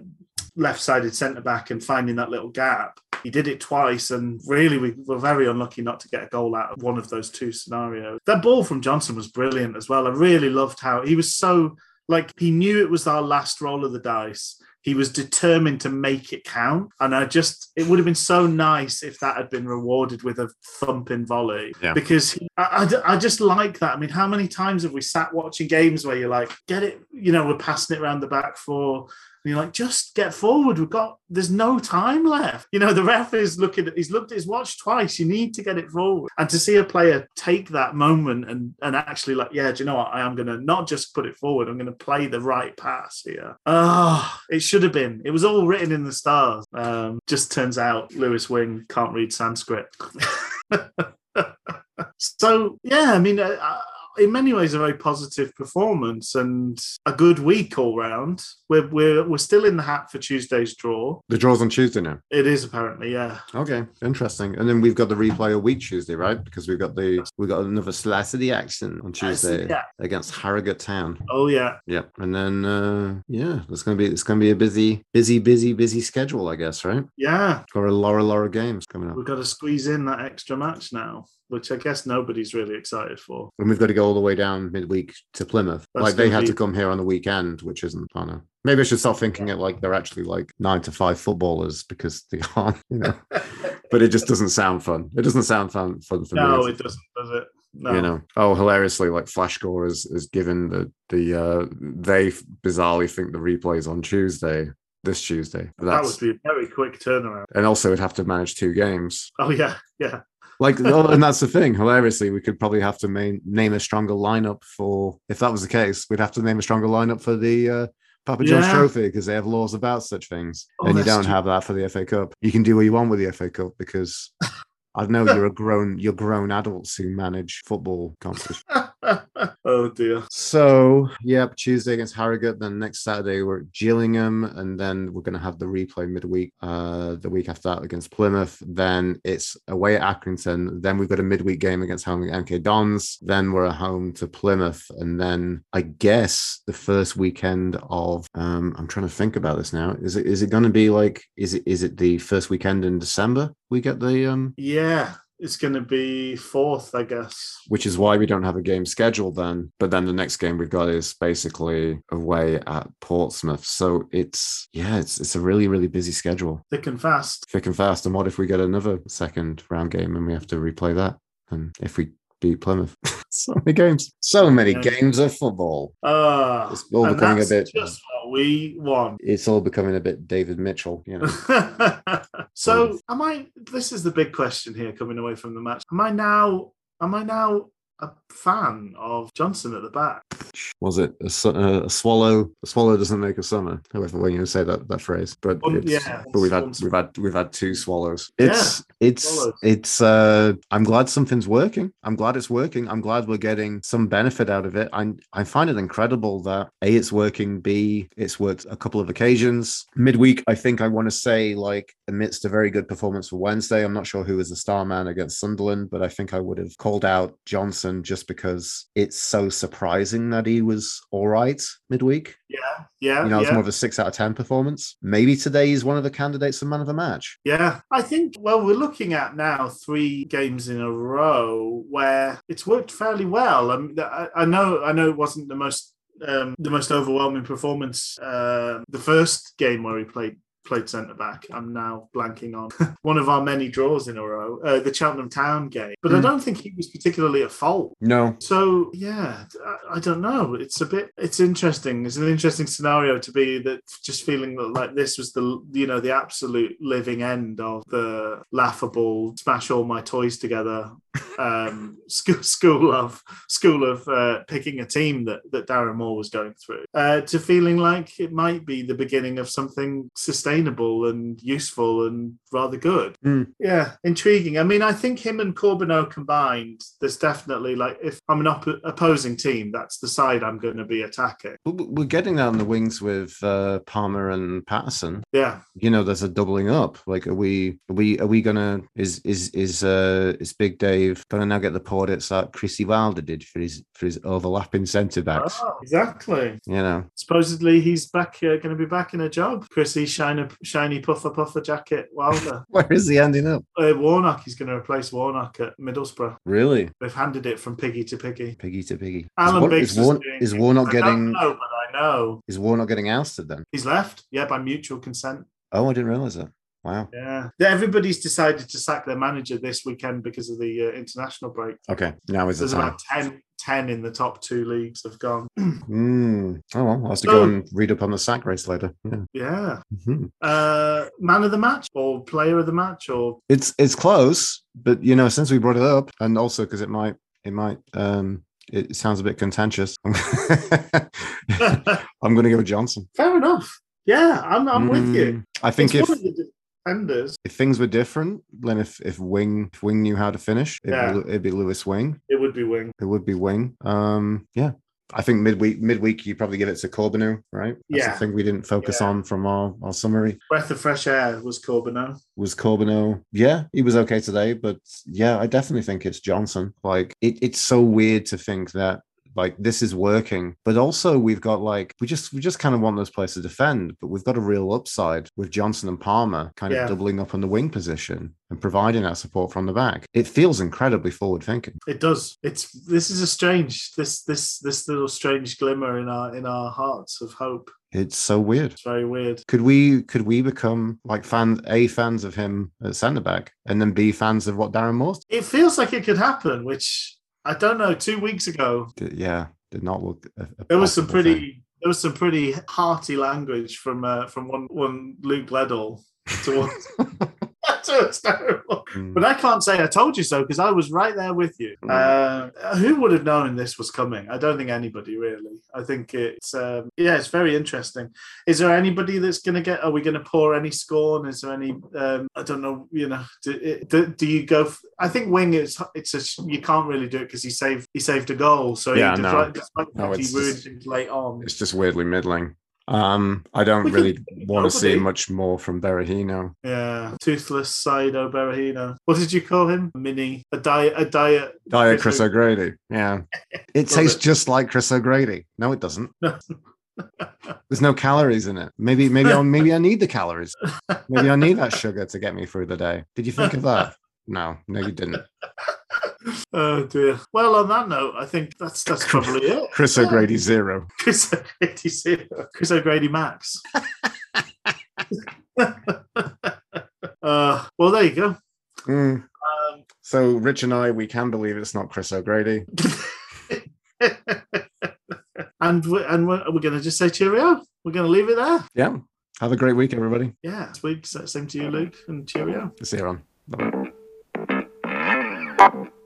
left sided centre back and finding that little gap. He did it twice, and really, we were very unlucky not to get a goal out of one of those two scenarios. That ball from Johnson was brilliant as well. I really loved how he was so like he knew it was our last roll of the dice. He was determined to make it count. And I just, it would have been so nice if that had been rewarded with a thumping volley. Yeah. Because he- I, I, I just like that. I mean, how many times have we sat watching games where you're like, get it, you know, we're passing it around the back four. And you're like, just get forward. We've got, there's no time left. You know, the ref is looking at, he's looked at his watch twice. You need to get it forward. And to see a player take that moment and, and actually, like, yeah, do you know what? I am to not just put it forward, I'm to play the right pass here. Oh, it should have been. It was all written in the stars. Um, just turns out Lewis Wing can't read Sanskrit. (laughs) so, yeah, I mean, uh, in many ways, a very positive performance and a good week all round. We're, we're, we're still in the hat for Tuesday's draw. the draw's on Tuesday now. It is apparently, yeah. Okay, interesting. And then we've got the replay a week Tuesday, right? Because we've got the we've got another slice of the action on Tuesday Yeah. against Harrogate Town. Oh, yeah. Yeah, and then uh yeah, it's gonna be it's gonna be a busy, busy, busy, busy schedule, I guess, right? Yeah. Got a lot, a lot of games coming up, We've got to squeeze in that extra match now, which I guess nobody's really excited for. and we've got to go all the way down midweek to Plymouth. That's like they had be- to come here on the weekend, which isn't. I know. Maybe I should start thinking it like they're actually like nine to five footballers because they (laughs) aren't, you know. (laughs) but it just doesn't sound fun. It doesn't sound fun fun for no, me. No, it doesn't, does it? No. You know, oh, hilariously, like Flash Score is is given the the uh they bizarrely think the replay's on Tuesday, this Tuesday. That would be a very quick turnaround. and also would have to manage two games. Oh, yeah. Yeah. Like, oh, and that's the thing. Hilariously, we could probably have to main, name a stronger lineup for. If that was the case, we'd have to name a stronger lineup for the uh, Papa John's Yeah. Trophy because they have laws about such things, Oh, and you don't true. have that for the FA Cup. You can do what you want with the FA Cup because I know you're a (laughs) grown, you're grown adults who manage football competition. (laughs) oh, dear. So, yep, Tuesday against Harrogate. Then next Saturday we're at Gillingham, and then we're going to have the replay midweek. Uh, the week after that against Plymouth. Then it's away at Accrington. Then we've got a midweek game against home MK Dons. Then we're at home to Plymouth, and then I guess the first weekend of um, I'm trying to think about this now. Is it is it going to be like is it is it the first weekend in December we get the um Yeah. It's going to be fourth, I guess. which is why we don't have a game scheduled then. But then the next game we've got is basically away at Portsmouth. So it's yeah, it's it's a really really busy schedule, Thick and fast. thick and fast. And what if we get another second round game and we have to replay that? And if we beat Plymouth, (laughs) (laughs) so many games, so many Yeah. games of football. Ah, It's all becoming a bit- just what we want. It's all becoming a bit David Mitchell, you know. (laughs) so, am I? This is the big question here, coming away from the match. Am I now? Am I now a fan of Johnson at the back. Was it a, su- uh, a swallow? A swallow doesn't make a summer. However, when you say that that phrase, but Um, it's, yeah, but we've had we've had we've had two swallows. Yeah, It's it's swallows. it's. uh I'm glad something's working. I'm glad it's working. I'm glad we're getting some benefit out of it. I I find it incredible that a it's working. B it's worked a couple of occasions. Midweek, I think I want to say like amidst a very good performance for Wednesday. I'm not sure who was the star man against Sunderland, but I think I would have called out Johnson just because it's so surprising that he was all right midweek. Yeah, yeah, You know, it's yeah. more of a six out of 10 performance. Maybe today he's one of the candidates for man of the match. Yeah, I think, well, we're looking at now three games in a row where it's worked fairly well. I, mean, I, I know, I know it wasn't the most um, the most overwhelming performance. Uh, the first game where he played played centre back. I'm now blanking on (laughs) one of our many draws in a row, uh, the Cheltenham Town game. But I Mm. don't think he was particularly at fault. No. So yeah, I, I don't know. It's a bit. It's interesting. It's an interesting scenario to be that just feeling that like this was the you know the absolute living end of the laughable smash all my toys together um, (laughs) school school of school of uh, picking a team that that Darren Moore was going through uh, to feeling like it might be the beginning of something sustainable and useful and rather good. Mm. Yeah, intriguing. I mean, I think him and Corbeanu combined, there's definitely like if I'm an op- opposing team, that's the side I'm going to be attacking. We're getting down the wings with uh, Palmer and Paterson. Yeah, You know, there's a doubling up. Like, are we, are we, are we gonna? Is is is uh is Big Dave gonna now get the plaudits that Chris Wilder did for his for his overlapping centre backs? Oh, exactly. You know, Supposedly he's back, uh, going to be back in a job. Chrissy shiny, shiny puffer puffer jacket Wilder. (laughs) where is he ending up? uh, Warnock, he's going to replace Warnock at Middlesbrough. Really, They've handed it from piggy to piggy. piggy to piggy. Alan is, War- Biggs is, War- is Warnock I don't getting know, but I know is Warnock getting ousted then? he's left. Yeah, by mutual consent. Oh, I didn't realize that. Wow. Yeah, everybody's decided to sack their manager this weekend because of the uh, international break. Okay, now is the There's time. about 10, 10 in the top two leagues have gone. (clears throat) Mm. Oh well, I'll have to go and read up on the sack race later. Yeah. yeah. Mhm. Uh, man of the match or player of the match or It's it's close, but you know, since we brought it up, and also because it might it might um it sounds a bit contentious. (laughs) (laughs) I'm going to go with Johnson. fair enough. Yeah, I'm, I'm with you. Mm, I think It's if one of the defenders. if things were different, then if if Wing if Wing knew how to finish, it'd, Yeah. be, it'd be Lewis Wing. It would be Wing. It would be Wing. Um, yeah. I think midweek midweek you probably give it to Corbeanu, right? That's Yeah. the thing we didn't focus Yeah. on from our, our summary. Breath of fresh air was Corbeau. was Corbeau. Yeah, he was okay today, but yeah, I definitely think it's Johnson. Like it, it's so weird to think that like this is working, but also we've got like we just we just kind of want those players to defend, but we've got a real upside with Johnson and Palmer kind Yeah. of doubling up on the wing position and providing that support from the back. It feels incredibly forward thinking. It does. It's this is a strange this this this little strange glimmer in our in our hearts of hope. It's so weird. It's very weird. Could we could we become like fans a fans of him at centre back and then b fans of what Darren Moore's It feels like it could happen, which I don't know. Two weeks ago, did? Yeah, did not look. A, a there was some pretty thing. there was some pretty hearty language from uh, from one one Luke Ledell towards (laughs) (laughs) Darren Moore. Mm. But I can't say I told you so because I was right there with you. Mm. Uh, who would have known this was coming? I don't think anybody really. I think it's um, yeah, it's very interesting. Is there anybody that's going to get? Are we going to pour any scorn? Is there any? Um, I don't know. You know, do, do, do you go? f- I think Wing is it's a you can't really do it because he saved he saved a goal. So Yeah, he, no. despite, despite No, he ruined just- things late on. It's just weirdly middling. Um, I don't really (laughs) want to see much more from Berahino. Yeah, toothless Saido Berahino. What did you call him? Mini a diet a diet. Diet Chris Chris O'Grady. Yeah. (laughs) It tastes it. just like Chris O'Grady. No, it doesn't. (laughs) There's no calories in it. Maybe, maybe, I, maybe I need the calories. Maybe I need that sugar to get me through the day. Did you think of that? No, no, you didn't. Oh dear. Well, on that note, I think that's that's probably it. (laughs) Chris Yeah. O'Grady zero. (laughs) Chris O'Grady zero. Chris O'Grady Max. (laughs) uh, well, there you go. Mm. Um, So Rich and I, we can believe it's not Chris O'Grady. and we and we're, we're going to just say cheerio. We're going to leave it there. Yeah. Have a great week, everybody. Yeah, this week. Same to you, Luke, and cheerio. See you on. Bye.